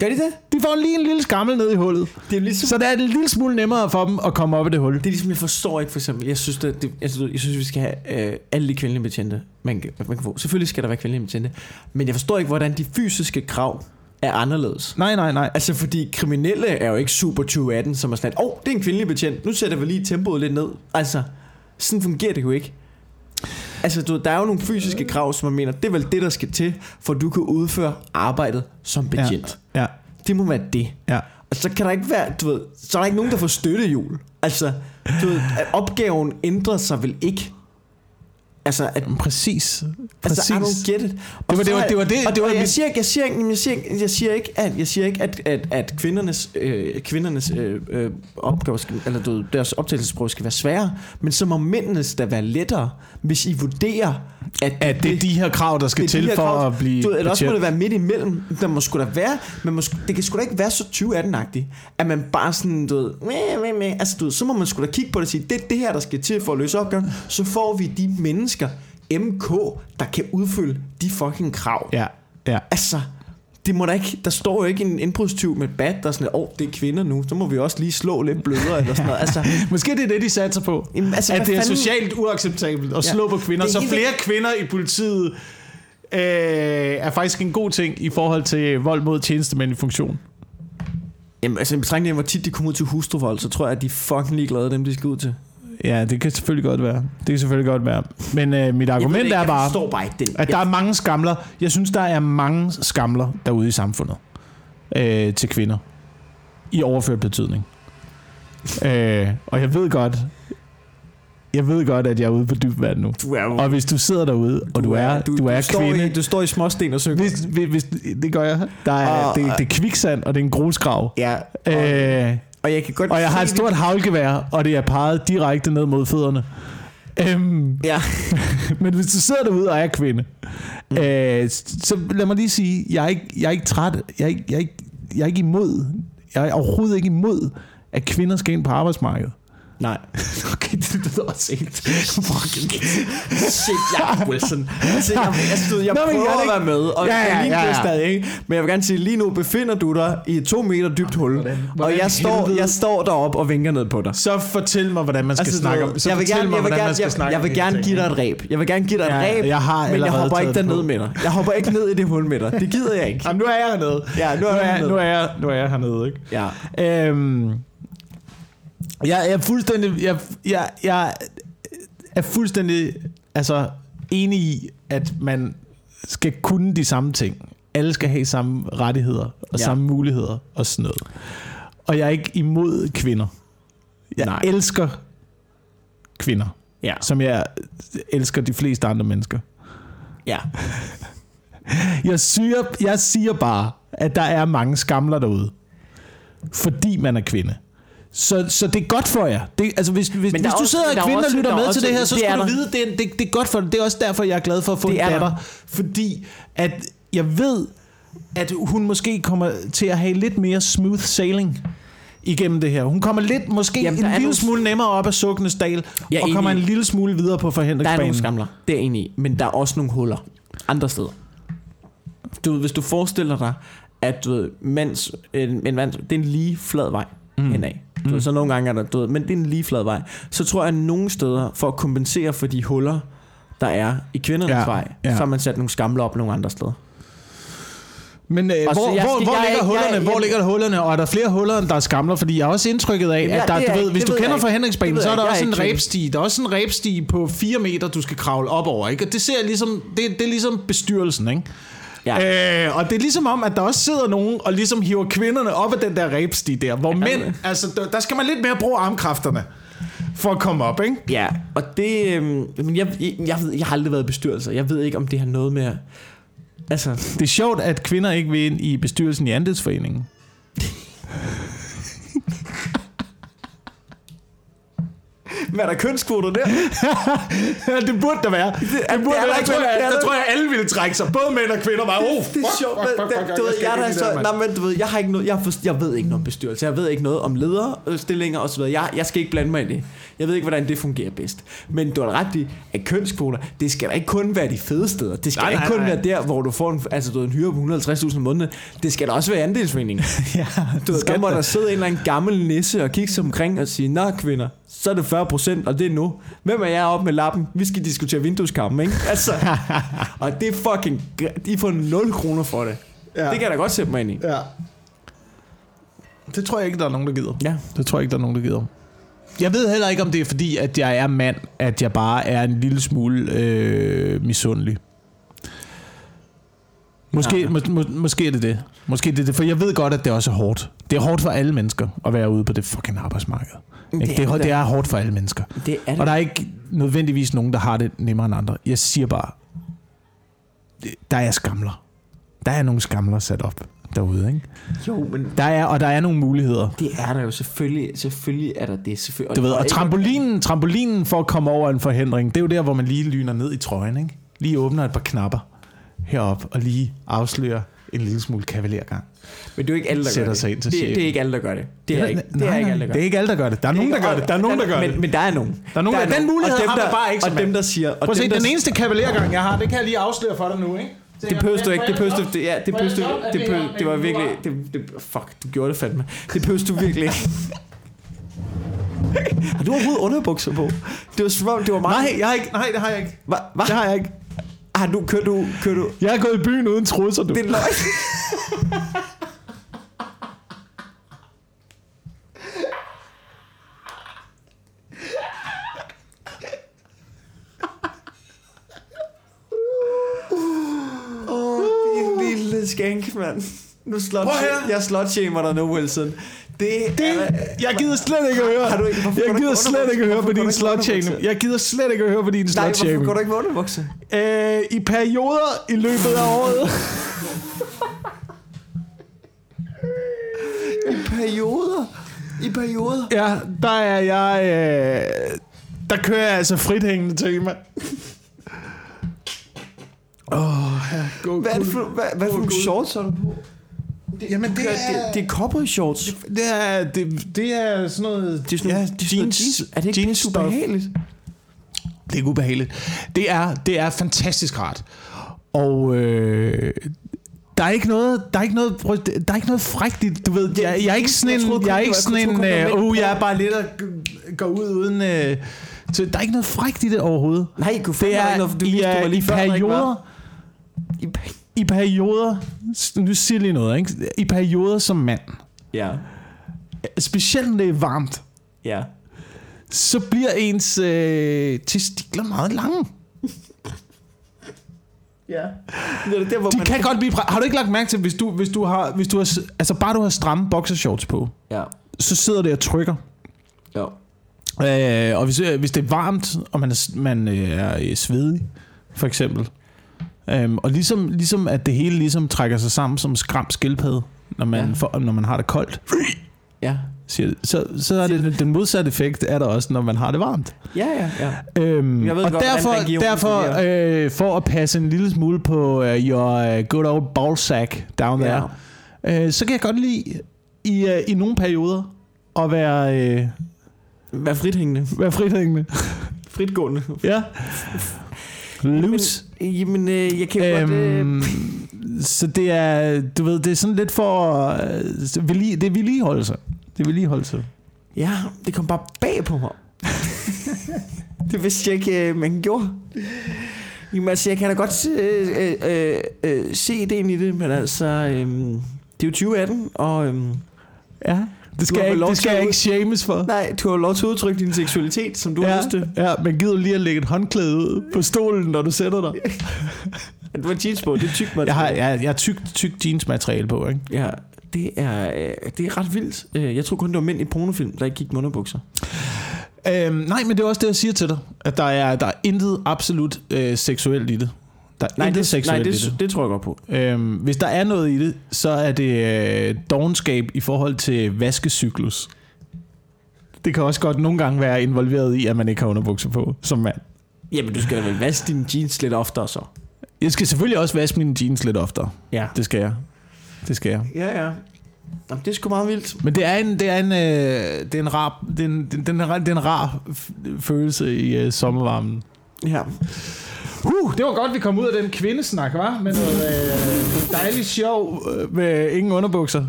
Speaker 1: Gør de det?
Speaker 2: De får lige en lille skammel ned i hullet.
Speaker 1: Det er ligesom...
Speaker 2: Så det er en lille smule nemmere for dem at komme op af det hul.
Speaker 1: Det er ligesom, jeg forstår ikke for eksempel, jeg synes, det, det, altså, jeg synes vi skal have øh, alle de kvindelige betjente, man, kan- man kan få. Selvfølgelig skal der være kvindelige betjente, men jeg forstår ikke, hvordan de fysiske krav er anderledes.
Speaker 2: Nej, nej, nej.
Speaker 1: Altså, fordi kriminelle er jo ikke super 2018, som er sådan, åh, oh, det er en kvindelig betjent, nu sætter vi lige tempoet lidt ned. Altså, sådan fungerer det jo ikke. Altså, du, der er jo nogle fysiske krav, som man mener, det er vel det, der skal til, for du kan udføre arbejdet som betjent. Ja.
Speaker 2: Ja,
Speaker 1: Det må være det.
Speaker 2: ja.
Speaker 1: Og så kan der ikke være, du ved, så er der ikke nogen, der får støttehjul. Altså, du ved, opgaven ændrer sig vel ikke. Altså, at,
Speaker 2: Præcis.
Speaker 1: altså I
Speaker 2: Præcis.
Speaker 1: don't get it.
Speaker 2: Det var- det var- det var det-
Speaker 1: Og,
Speaker 2: det var
Speaker 1: jeg siger ikke, jeg siger jeg siger jeg siger ikke, at, jeg siger ikke, at, at, at kvindernes, øh, kvindernes øh, øh, opgaver, skal, eller du deres optagelsesprøve skal være sværere, men så må mændenes da være lettere, hvis I vurderer, at,
Speaker 2: At det er de her krav, der skal
Speaker 1: de
Speaker 2: til
Speaker 1: her
Speaker 2: for
Speaker 1: krav.
Speaker 2: at blive
Speaker 1: du, Eller også må det være midt imellem. Der må sgu da være, men må, det kan sgu da ikke være så 2018-agtigt, at man bare sådan, du ved, meh, meh, meh. altså du ved, så må man sgu da kigge på det og sige, det er det her, der skal til for at løse opgaven. Så får vi de mennesker, MK, der kan udfylde de fucking krav.
Speaker 2: Ja, ja.
Speaker 1: Altså, det må da ikke, der står jo ikke en indbrudstyv med bat, der er sådan, åh, oh, det er kvinder nu, så må vi også lige slå lidt blødere, eller sådan noget. Altså, (laughs)
Speaker 2: Måske det er det, de satser på.
Speaker 1: Jamen, altså,
Speaker 2: at det er
Speaker 1: fanden-
Speaker 2: socialt uacceptabelt at
Speaker 1: Ja.
Speaker 2: slå på kvinder,
Speaker 1: Det er
Speaker 2: så flere kvinder i politiet øh, er faktisk en god ting i forhold til vold mod tjenestemænd i funktion.
Speaker 1: Jamen, altså, i betragtning af, hvor tit de kommer ud til hustruvold, så tror jeg, at de er fucking ligeglade, dem de skal ud til.
Speaker 2: Ja, det kan selvfølgelig godt være. Det kan selvfølgelig godt være. Men øh, mit argument
Speaker 1: ikke,
Speaker 2: er bare,
Speaker 1: forstår bare ikke den.
Speaker 2: at der er mange skamler. Jeg synes, der er mange skamler derude i samfundet øh, til kvinder. I overført betydning. Øh, og jeg ved godt, jeg ved godt, at jeg er ude på dybt vand nu.
Speaker 1: du er jo...
Speaker 2: Og hvis du sidder derude, og du er, du, er
Speaker 1: står
Speaker 2: kvinde...
Speaker 1: I, du står i småsten og synger.
Speaker 2: Hvis, hvis, hvis, det gør jeg. Der er,
Speaker 1: Og-
Speaker 2: det, det er kviksand, og det er en grusgrav.
Speaker 1: Ja,
Speaker 2: Øh,
Speaker 1: og jeg kan godt
Speaker 2: og jeg har et stort havlgevær, og det er peget direkte ned mod fødderne. Øhm,
Speaker 1: Ja, (laughs)
Speaker 2: men hvis du sidder derude og er kvinde, mm. øh, så lad mig lige sige, jeg er ikke, jeg er ikke træt, jeg er ikke, jeg, er ikke, jeg er ikke imod, jeg er overhovedet ikke imod, at kvinder skal ind på arbejdsmarkedet.
Speaker 1: Nej. (laughs)
Speaker 2: Okay, det lyder også helt (laughs) fucking...
Speaker 1: Shit, Jacob Wilson. Altså, jeg, altså, du, jeg
Speaker 2: Nå,
Speaker 1: prøver
Speaker 2: jeg
Speaker 1: at være med, og
Speaker 2: Ja, ja,
Speaker 1: ja, ja, stadig, ikke? Men jeg vil gerne sige, lige nu befinder du dig i et to meter dybt hul,
Speaker 2: hvordan
Speaker 1: og jeg står, jeg står deroppe og vinker ned på dig.
Speaker 2: Så fortæl mig, hvordan man skal
Speaker 1: Altså,
Speaker 2: snakke om... Så
Speaker 1: jeg vil gerne,
Speaker 2: mig,
Speaker 1: jeg vil
Speaker 2: hvordan man
Speaker 1: gerne,
Speaker 2: skal
Speaker 1: jeg,
Speaker 2: snakke
Speaker 1: jeg vil gerne give dig et ræb. Jeg vil gerne give dig et
Speaker 2: Ja,
Speaker 1: ræb,
Speaker 2: jeg har
Speaker 1: men jeg hopper ikke derned med dig. Jeg hopper ikke ned i det hul med dig. Det gider jeg ikke.
Speaker 2: Jamen, nu er jeg hernede.
Speaker 1: Ja, nu er
Speaker 2: Nu
Speaker 1: jeg
Speaker 2: er,
Speaker 1: hernede.
Speaker 2: nu er, jeg, nu er jeg hernede, ikke?
Speaker 1: Ja.
Speaker 2: Øhm, jeg, jeg er fuldstændig... Jeg, jeg, jeg er fuldstændig altså, enig i, at man skal kunne de samme ting. Alle skal have samme rettigheder og
Speaker 1: Ja.
Speaker 2: samme muligheder og sådan noget. Og jeg er ikke imod kvinder. Jeg.
Speaker 1: Nej.
Speaker 2: elsker kvinder,
Speaker 1: Ja.
Speaker 2: som jeg elsker de fleste andre mennesker.
Speaker 1: Ja. (laughs)
Speaker 2: Jeg siger, jeg siger bare, at der er mange skamler derude. Fordi man er kvinde. Så, så det er godt for jer. Det, altså hvis, hvis, hvis du
Speaker 1: også-
Speaker 2: sidder og
Speaker 1: der er
Speaker 2: kvinde og
Speaker 1: også-
Speaker 2: lytter
Speaker 1: er
Speaker 2: med
Speaker 1: også-
Speaker 2: til det her, så
Speaker 1: det
Speaker 2: skal du vide, det er, det, det er godt for dig. Det er også derfor, jeg er glad for at få
Speaker 1: Det
Speaker 2: en
Speaker 1: er der.
Speaker 2: datter. Fordi at jeg ved, at hun måske kommer til at have lidt mere smooth sailing igennem det her. Hun kommer lidt, måske
Speaker 1: Jamen,
Speaker 2: en lille
Speaker 1: nogle-
Speaker 2: smule nemmere op ad Sukkenes dal,
Speaker 1: er
Speaker 2: og kommer en lille smule videre på
Speaker 1: Der er nogle
Speaker 2: forhindringsbanen.
Speaker 1: skamler. Det er enig i. Men der er også nogle huller. Andre steder. Du ved, hvis du forestiller dig, at du ved, mens, en, en mand, det er en lige flad vej mm. henad. Du ved, så nogle gange er der, ved, men det er en lige flad vej. Så tror jeg, at nogle steder, for at kompensere for de huller, der er i kvindernes
Speaker 2: Ja,
Speaker 1: vej,
Speaker 2: ja.
Speaker 1: så har man sat nogle skamler op nogle andre steder.
Speaker 2: Men øh, hvor,
Speaker 1: jeg
Speaker 2: hvor, hvor
Speaker 1: jeg-
Speaker 2: ligger
Speaker 1: jeg-
Speaker 2: hullerne?
Speaker 1: jeg-
Speaker 2: hvor ligger hullerne? Og er der flere huller, end der er skamler? Fordi jeg har også indtrykket af,
Speaker 1: Ja,
Speaker 2: at der,
Speaker 1: er
Speaker 2: du ved, hvis du
Speaker 1: ved
Speaker 2: kender
Speaker 1: ved
Speaker 2: så er der også en rebsti. Der er også en rebsti på 4 meter, du skal kravle op over. Ikke? Og det ser ligesom, det, det er ligesom bestyrelsen, ikke?
Speaker 1: Ja.
Speaker 2: Øh, og det er ligesom om, at der også sidder nogen og ligesom hiver kvinderne op af den der rebsti der, hvor mænd, altså der, der skal man lidt mere bruge armkræfterne for at komme op, ikke?
Speaker 1: Ja, og det... Men jeg, jeg, jeg, jeg har aldrig været i bestyrelser. Jeg ved ikke, om det har noget med... at- Altså,
Speaker 2: Det er sjovt, at kvinder ikke vil ind i bestyrelsen i andelsforeningen. (laughs)
Speaker 1: hvad er der kønskvoter der? (laughs)
Speaker 2: det burde der være. Det,
Speaker 1: er
Speaker 2: burde
Speaker 1: der
Speaker 2: der,
Speaker 1: ikke,
Speaker 2: tror jeg,
Speaker 1: det er
Speaker 2: der
Speaker 1: der-
Speaker 2: tror jeg, alle ville trække sig. Både mænd og kvinder bare, oh,
Speaker 1: Det er sjovt, det- du ved, jeg, der så, nej, men du ved, jeg har ikke noget, jeg, for, jeg ved ikke noget om bestyrelse, jeg ved ikke noget om lederstillinger og så videre. Jeg, jeg skal ikke blande mig i det. Jeg ved ikke, hvordan det fungerer bedst. Men du har ret i, at kønskvoter, det skal da ikke kun være de fede steder. Det skal
Speaker 2: Nej,
Speaker 1: ikke kun
Speaker 2: nej.
Speaker 1: være der, hvor du får en, altså, du ved, en hyre på 150.000 om måneden. Det skal da også være andelsforeningen. (laughs)
Speaker 2: ja,
Speaker 1: Du ved, der må
Speaker 2: det.
Speaker 1: der sidde en eller anden gammel nisse og kigge sig omkring og sige, Nå kvinder, så er det 40 procent, og det er nu. Hvem er jeg op med lappen? Vi skal diskutere vindueskampen, ikke? Altså, (laughs) og det er fucking... De får 0 kroner for det. Ja.
Speaker 2: Ja.
Speaker 1: Det kan jeg da godt sætte mig ind i.
Speaker 2: Ja. Det tror jeg ikke, der er nogen, der gider.
Speaker 1: Ja.
Speaker 2: Det tror jeg ikke, der er nogen, der gider. Jeg ved heller ikke, om det er fordi, at jeg er mand, at jeg bare er en lille smule øh, misundelig. Måske,
Speaker 1: Nej.
Speaker 2: mås, mås, måske er det det. Måske er det det, for jeg ved godt, at det også er hårdt. Det er hårdt for alle mennesker at være ude på det fucking arbejdsmarked.
Speaker 1: Det
Speaker 2: Det, det,
Speaker 1: er
Speaker 2: er,
Speaker 1: det
Speaker 2: det
Speaker 1: da.
Speaker 2: er hårdt for alle mennesker.
Speaker 1: Det er det.
Speaker 2: Og der er ikke nødvendigvis nogen, der har det nemmere end andre. Jeg siger bare, det- der er skamler. Der er nogle skamler sat op derude, ikke?
Speaker 1: Jo, men
Speaker 2: Der er, og der er nogle muligheder.
Speaker 1: det er der jo selvfølgelig. Selvfølgelig er der det. Selvfølgelig.
Speaker 2: Du ved, og
Speaker 1: ikke-
Speaker 2: trampolinen, trampolinen for at komme over en forhindring, det er jo der, hvor man lige lyner ned i trøjen, ikke? Lige åbner et par knapper herop og lige afslører en lille smule kavalergang.
Speaker 1: Men det er jo ikke alle, der gør
Speaker 2: sætter
Speaker 1: det.
Speaker 2: sig ind til
Speaker 1: det,
Speaker 2: chefen.
Speaker 1: det er ikke alle, der gør det. Det er, ikke, det er ikke alle, der gør
Speaker 2: det er ikke alle, der gør det. Der er nogen, der gør det. Der er nogen, der gør
Speaker 1: men,
Speaker 2: det.
Speaker 1: Men der er nogen.
Speaker 2: Der er nogen, der- den mulighed
Speaker 1: dem,
Speaker 2: har
Speaker 1: der,
Speaker 2: bare ikke
Speaker 1: Og dem, der siger... Og
Speaker 2: Prøv at se,
Speaker 1: der,
Speaker 2: den eneste kavalergang, jeg har, det kan jeg lige afsløre for dig nu, ikke?
Speaker 1: Det behøves du ikke. Det behøves du... Det, ja, det behøves du... Det,
Speaker 2: Er det
Speaker 1: det var
Speaker 2: er det
Speaker 1: virkelig... Det, det, fuck, du gjorde det fandme. Det behøves du virkelig ikke. (laughs) Har du overhovedet underbukser på? Det var det var meget...
Speaker 2: Nej, jeg har ikke, nej, det har jeg ikke.
Speaker 1: Hva? Hva?
Speaker 2: Det har jeg ikke.
Speaker 1: Har du, kører du, kører du...
Speaker 2: Jeg er gået i byen uden trusser, du.
Speaker 1: Det er løgn. Åh, din lille skank, mand. Nu slot, jeg slutshamer dig nu, Wilson. Det,
Speaker 2: Det,
Speaker 1: er,
Speaker 2: jeg gider slet ikke at høre.
Speaker 1: Har du ikke-
Speaker 2: jeg gider slet ikke at høre på din
Speaker 1: underbukser?
Speaker 2: Jeg gider slet ikke at høre på din
Speaker 1: Nej, hvorfor går du ikke med underbukser?
Speaker 2: Øh, I perioder i løbet af året. (laughs)
Speaker 1: I perioder. I perioder.
Speaker 2: Ja, der er jeg... Øh, der kører jeg altså frithængende tema. Åh, oh, ja, go,
Speaker 1: Hvad er det for, hvad, hvad for nogle shorts har du på?
Speaker 2: Jamen, det
Speaker 1: Det
Speaker 2: er...
Speaker 1: er, det er cowboy shorts.
Speaker 2: Det er, det, det er sådan noget...
Speaker 1: Det er sådan,
Speaker 2: ja,
Speaker 1: det er jeans, jeans. Er det ikke
Speaker 2: jeans
Speaker 1: super behageligt?
Speaker 2: Det er ikke ubehageligt. Det er, det er fantastisk rart. Og øh, der er ikke noget, der er ikke noget, der er ikke noget frækt i det, du ved. Jeg, jeg er ikke sådan en, jeg er
Speaker 1: det
Speaker 2: ikke sådan en,
Speaker 1: det
Speaker 2: øh, uh, jeg er bare lidt at gå ud uden, øh, så der er ikke noget frækt i det overhovedet.
Speaker 1: Nej, kunne
Speaker 2: Det er,
Speaker 1: noget, du
Speaker 2: i,
Speaker 1: du var
Speaker 2: er,
Speaker 1: lige
Speaker 2: i perioder,
Speaker 1: I per-
Speaker 2: i perioder, nu siger jeg lige noget, ikke? I perioder som mand,
Speaker 1: Ja,
Speaker 2: specielt når det er varmt,
Speaker 1: ja.
Speaker 2: så bliver ens øh, testikler meget lange.
Speaker 1: Ja. Det er der, hvor
Speaker 2: De
Speaker 1: man...
Speaker 2: kan godt blive... Har du ikke lagt mærke til, hvis du, hvis du har... Hvis du har altså bare du har stramme boxershorts på,
Speaker 1: Ja,
Speaker 2: så sidder det og trykker.
Speaker 1: ja.
Speaker 2: Øh, og hvis, øh, hvis det er varmt, og man er, man øh, er øh, svedig, for eksempel. Øhm, og ligesom, ligesom at det hele ligesom trækker sig sammen som skram skildpadde, når man,
Speaker 1: Ja.
Speaker 2: ja. for, når man har det koldt,
Speaker 1: Ja,
Speaker 2: siger, så, så er det den modsatte effekt, er der også, når man har det varmt.
Speaker 1: ja, ja. ja.
Speaker 2: Øhm,
Speaker 1: Jeg ved
Speaker 2: og
Speaker 1: godt,
Speaker 2: derfor, derfor øh, for at passe en lille smule på uh, your uh, good old ballsack down there,
Speaker 1: ja.
Speaker 2: øh, så kan jeg godt lide i, øh, i nogle perioder at være, øh,
Speaker 1: Vær frithængende.
Speaker 2: være frithængende.
Speaker 1: Fritgående.
Speaker 2: ja. Loose.
Speaker 1: Men, jamen, øh, jeg kan jo godt... Øh,
Speaker 2: Øhm, så det er, du ved, det er sådan lidt for, øh, vedlige- det er vedligeholdelse. Det er vedligeholdelse.
Speaker 1: ja, det kom bare bag på mig. (laughs) det vidste jeg ikke, øh, man gjorde. Jamen, altså, jeg kan da godt øh, øh, øh, øh, se ideen i det, men altså... Øh, det er jo 2018, og... Øh,
Speaker 2: Ja. Det skal,
Speaker 1: har
Speaker 2: jeg, ikke, det skal jeg ikke shames for.
Speaker 1: nej, du har lov til at udtrykke din seksualitet, som du har
Speaker 2: Ja,
Speaker 1: lyst til.
Speaker 2: ja, men gider du lige at lægge et håndklæde ud på stolen, når du sætter dig?
Speaker 1: Du har jeans på, det er tykt
Speaker 2: Jeg har, jeg, jeg har tyk, tyk jeansmateriale på, ikke?
Speaker 1: Ja, det er, øh, det er ret vildt. Øh, Jeg tror kun, det var mænd i pornofilm, der ikke gik med underbukser.
Speaker 2: Øhm, nej, men det er også det, jeg siger til dig. At der er, der er intet absolut øh, seksuelt i det. Der er
Speaker 1: Nej,
Speaker 2: intet
Speaker 1: det,
Speaker 2: seksuelt
Speaker 1: nej det,
Speaker 2: det.
Speaker 1: det tror jeg godt på.
Speaker 2: Øhm, hvis der er noget i det, så er det øh, dogenskab i forhold til vaskecyklus. Det kan også godt nogle gange være involveret i, at man ikke har underbukser på som mand.
Speaker 1: Jamen, du skal da vel vaske dine jeans lidt oftere så.
Speaker 2: Jeg skal selvfølgelig også vaske mine jeans lidt oftere.
Speaker 1: Ja.
Speaker 2: Det skal jeg. Det skal jeg.
Speaker 1: Ja, ja. Jamen, det er sgu meget vildt.
Speaker 2: Men det er en, det er en, øh, det er en rar, det er en, det er en, det er en rar følelse i øh, sommervarmen.
Speaker 1: Ja.
Speaker 2: Uh, det var godt, vi kom ud af den kvindesnak, var Med noget øh, dejligt sjov øh, med ingen underbukser.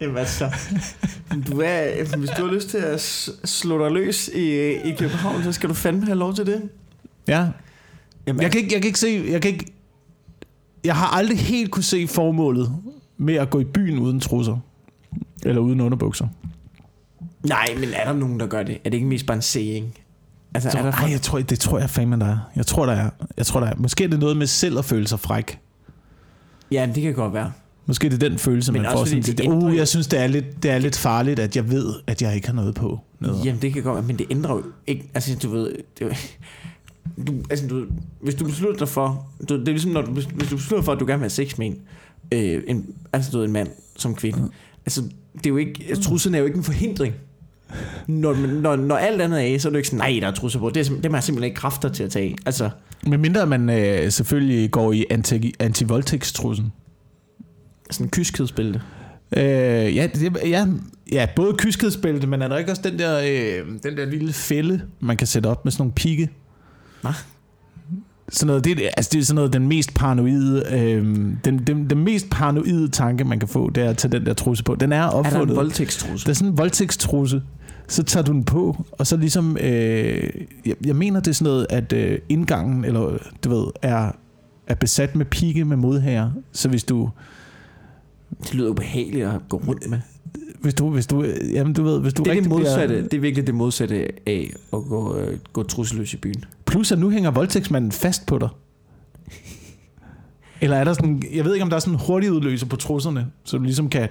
Speaker 1: Jamen, altså. Du er, hvis du har lyst til at slå dig løs i, i København, så skal du fandme have lov til det.
Speaker 2: Ja.
Speaker 1: Jamen,
Speaker 2: Jeg kan ikke, jeg kan ikke se, jeg kan ikke, jeg har aldrig helt kunne se formålet med at gå i byen uden trusser. Eller uden underbukser.
Speaker 1: Nej, men er der nogen, der gør det? Er det ikke mest bare en saying? Altså,
Speaker 2: Så,
Speaker 1: er der
Speaker 2: ej, jeg tror, det tror jeg fandme, der er. Jeg tror, der er. Jeg tror, der er. Måske er det noget med selv at føle sig fræk.
Speaker 1: Ja, det kan godt være.
Speaker 2: Måske er det den følelse,
Speaker 1: Men
Speaker 2: man får. Sådan,
Speaker 1: det
Speaker 2: det, uh, jeg synes, det er, lidt, det er lidt farligt, at jeg ved, at jeg ikke har noget på. Nede.
Speaker 1: Jamen, det kan godt være, men det ændrer jo ikke... Altså, du ved... Det, du, altså, du, hvis du beslutter dig for... Du, det er ligesom, når du, hvis du beslutter for, at du gerne vil have sex med en, øh, en altså, du ved, en mand som kvinde. Altså, det er jo ikke... Altså, trusserne er jo ikke en forhindring. Når, når, når alt andet er af, så er det jo ikke sådan, nej, der er trusser på. Det er, dem har simpelthen ikke kræfter til at tage. Altså,
Speaker 2: Men mindre man øh, selvfølgelig går i anti, anti-voldtægtstrussen.
Speaker 1: sådan en kyskhedsbælte.
Speaker 2: Øh, ja, det, ja, ja, både kyskhedsbælte, men er der ikke også den der, øh, den der lille fælde, man kan sætte op med sådan nogle pigge?
Speaker 1: Hvad?
Speaker 2: sådan noget, det, altså det er sådan noget, den mest paranoide, øh, den, den, den mest paranoide tanke, man kan få, det er at tage den der trusse på. Den er
Speaker 1: Er der
Speaker 2: opfundet.
Speaker 1: en voldtægtstrusse?
Speaker 2: Der er sådan en voldtægtstrusse, så tager du den på, og så ligesom, øh, jeg, jeg mener det er sådan noget, at øh, indgangen, eller du ved, er, er besat med pigge med modhager, så hvis du,
Speaker 1: Det lyder ubehageligt at gå rundt med.
Speaker 2: hvis du, hvis du, jamen du ved, hvis du
Speaker 1: Det er, det,
Speaker 2: rigtig
Speaker 1: modsatte,
Speaker 2: bliver,
Speaker 1: det er virkelig det modsatte af at gå, øh, gå trusseløs i byen.
Speaker 2: plus at nu hænger voldtægtsmanden fast på dig. Eller er der sådan, jeg ved ikke om der er sådan en hurtig udløser på trusserne, så du ligesom kan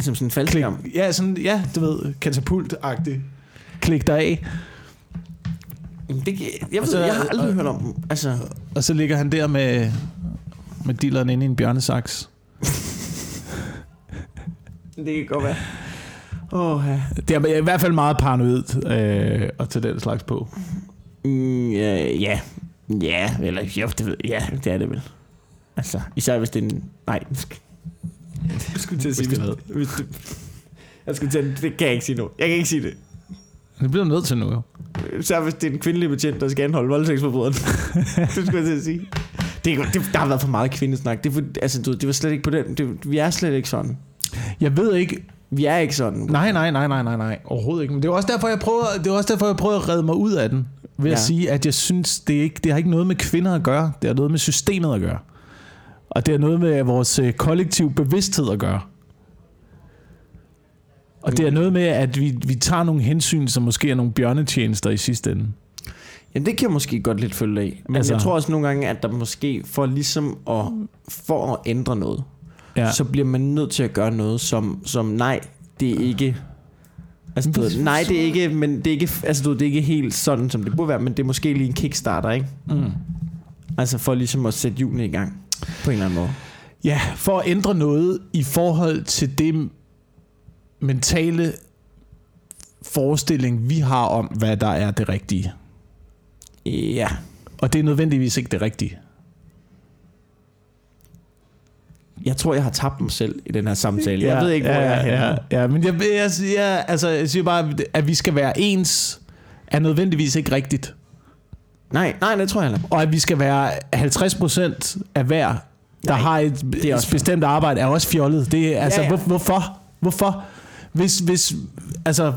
Speaker 1: Som sådan en
Speaker 2: klik,
Speaker 1: faldskærm.
Speaker 2: ja, sådan, ja, du ved, katapult-agtigt, klik dig af,
Speaker 1: Det, jeg,
Speaker 2: Og
Speaker 1: ved,
Speaker 2: så-
Speaker 1: jeg har aldrig
Speaker 2: og-
Speaker 1: hørt om Altså,
Speaker 2: og så ligger han der med, med dealeren inde i en bjørnesaks.
Speaker 1: det kan godt være. Åh, ja.
Speaker 2: Det er i hvert fald meget paranoid øh, at tage den slags på.
Speaker 1: Mm, ja, ja. Ja, eller jo, det ved ja, det er det vel. Altså, især hvis det er en... Nej, jeg sk- jeg skulle til at sige,
Speaker 2: Hvis det
Speaker 1: hvis det, jeg skulle til at, det kan jeg ikke sige nu. Jeg kan ikke sige det.
Speaker 2: Det bliver nødt til nu, jo.
Speaker 1: Især hvis det er en kvindelig betjent, der skal anholde voldtægtsforbryderen. (laughs) det skulle jeg til at sige. Det, er- det, der har været for meget kvindesnak. Det, altså, du, det var slet ikke på den. Det, vi er slet ikke sådan.
Speaker 2: Jeg ved ikke...
Speaker 1: Vi er ikke sådan.
Speaker 2: Nej, nej, nej, nej, nej, nej. Overhovedet ikke. Men det er også derfor, jeg prøver, det er også derfor, jeg prøver at redde mig ud af den. Ved ja. at sige, at jeg synes, det, er ikke, det har ikke noget med kvinder at gøre. Det har noget med systemet at gøre. Og det har noget med vores øh, kollektiv bevidsthed at gøre. Og det er noget med, at vi, vi tager nogle hensyn, som måske er nogle bjørnetjenester i sidste ende.
Speaker 1: Jamen, det kan jeg måske godt lidt følge af. Men
Speaker 2: Altså-
Speaker 1: jeg tror også nogle gange, at der måske for ligesom at, for at ændre noget,
Speaker 2: Ja.
Speaker 1: så bliver man nødt til at gøre noget, som, som nej, det er ikke... Altså, du nej, det er ikke, men det er ikke, altså, du det er ikke helt sådan, som det burde være, men det er måske lige en kickstarter, ikke?
Speaker 2: Mm.
Speaker 1: Altså for ligesom at sætte hjulene i gang, på en eller anden måde.
Speaker 2: Ja, for at ændre noget i forhold til det mentale forestilling, vi har om, hvad der er det rigtige.
Speaker 1: Ja.
Speaker 2: Og det er nødvendigvis ikke det rigtige.
Speaker 1: Jeg tror, jeg har tabt mig selv i den her samtale. Jeg ved ikke, hvor
Speaker 2: ja,
Speaker 1: jeg er henne.
Speaker 2: Ja, ja, men jeg, jeg, jeg, altså, jeg siger bare, at vi skal være ens, er nødvendigvis ikke rigtigt.
Speaker 1: Nej, nej, det tror jeg heller ikke.
Speaker 2: Og at vi skal være 50% af hver, der
Speaker 1: Nej,
Speaker 2: har et,
Speaker 1: det er
Speaker 2: et bestemt arbejde, er også fjollet. Det er, altså,
Speaker 1: ja.
Speaker 2: Hvor, hvorfor? Hvorfor? Hvis, hvis, altså,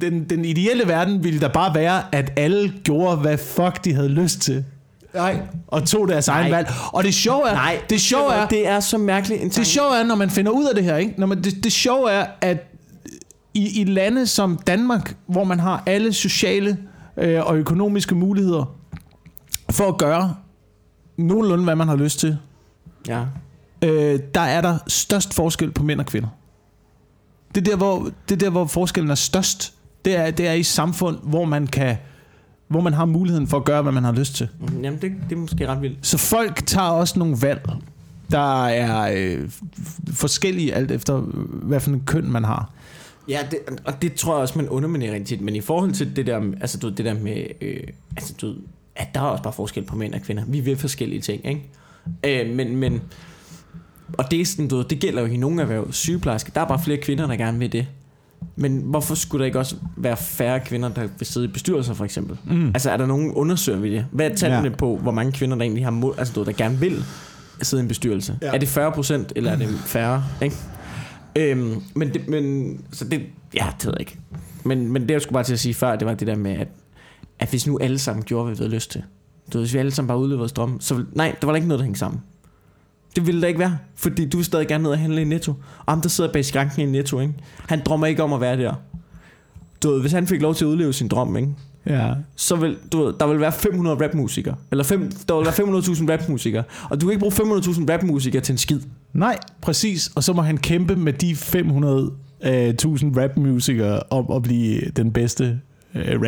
Speaker 2: den, den ideelle verden ville der bare være, at alle gjorde, hvad fuck de havde lyst til.
Speaker 1: Nej.
Speaker 2: Og tog deres egen
Speaker 1: Nej.
Speaker 2: valg. Og det sjove er,
Speaker 1: Nej,
Speaker 2: det sjove er,
Speaker 1: det er så mærkeligt en
Speaker 2: det
Speaker 1: tanke.
Speaker 2: sjove er, når man finder ud af det her, ikke? Når man, det, det sjove er, at i, i lande som Danmark, hvor man har alle sociale øh, og økonomiske muligheder for at gøre nogenlunde, hvad man har lyst til,
Speaker 1: Ja.
Speaker 2: øh, der er der størst forskel på mænd og kvinder. Det er der, hvor, det er der, hvor forskellen er størst. Det er, det er i samfund, hvor man kan hvor man har muligheden for at gøre, hvad man har lyst til.
Speaker 1: Mm, Jamen, det, det er måske ret vildt.
Speaker 2: Så folk tager også nogle valg, der er øh, forskellige alt efter, hvad for en køn man har.
Speaker 1: Ja, det, og det tror jeg også, man underminerer rigtig tit. Men i forhold til det der, altså, du, det der med, øh, altså, du, at der er også bare forskel på mænd og kvinder. Vi vil forskellige ting, ikke? Øh, men, men, og det, er sådan, du, ved, det gælder jo i nogle erhverv. Sygeplejerske, der er bare flere kvinder, der gerne vil det. Men hvorfor skulle der ikke også være færre kvinder, der vil sidde i bestyrelser, for eksempel?
Speaker 2: Mm.
Speaker 1: Altså, er der nogen undersøger vi det? Hvad er tallene
Speaker 2: Ja.
Speaker 1: på, hvor mange kvinder, der egentlig har mod, altså, du, der gerne vil sidde i en bestyrelse?
Speaker 2: Ja.
Speaker 1: Er det 40 procent, eller er det færre? Ikke? Øhm, men, det, men, så det, ja, det ved jeg ikke. Men, men det, jeg skulle bare til at sige før, det var det der med, at, at hvis nu alle sammen gjorde, hvad vi havde lyst til, du ved, hvis vi alle sammen bare udlevede vores drømme, så vil, nej, der var der ikke noget, der hængte sammen. Det ville der ikke være, fordi du vil stadig gerne ned og handle i Netto. Og ham, der sidder bag skranken i Netto, ikke? han drømmer ikke om at være der. Du ved, hvis han fik lov til at udleve sin drøm, ikke?
Speaker 2: Ja.
Speaker 1: så vil, du ved, der vil være 500 rapmusikere. Eller fem, der vil være 500.000 rapmusikere. Og du kan ikke bruge 500.000 rapmusikere til en skid.
Speaker 2: Nej, præcis. Og så må han kæmpe med de 500 øh, 1000 rap-musikere om at blive den bedste øh,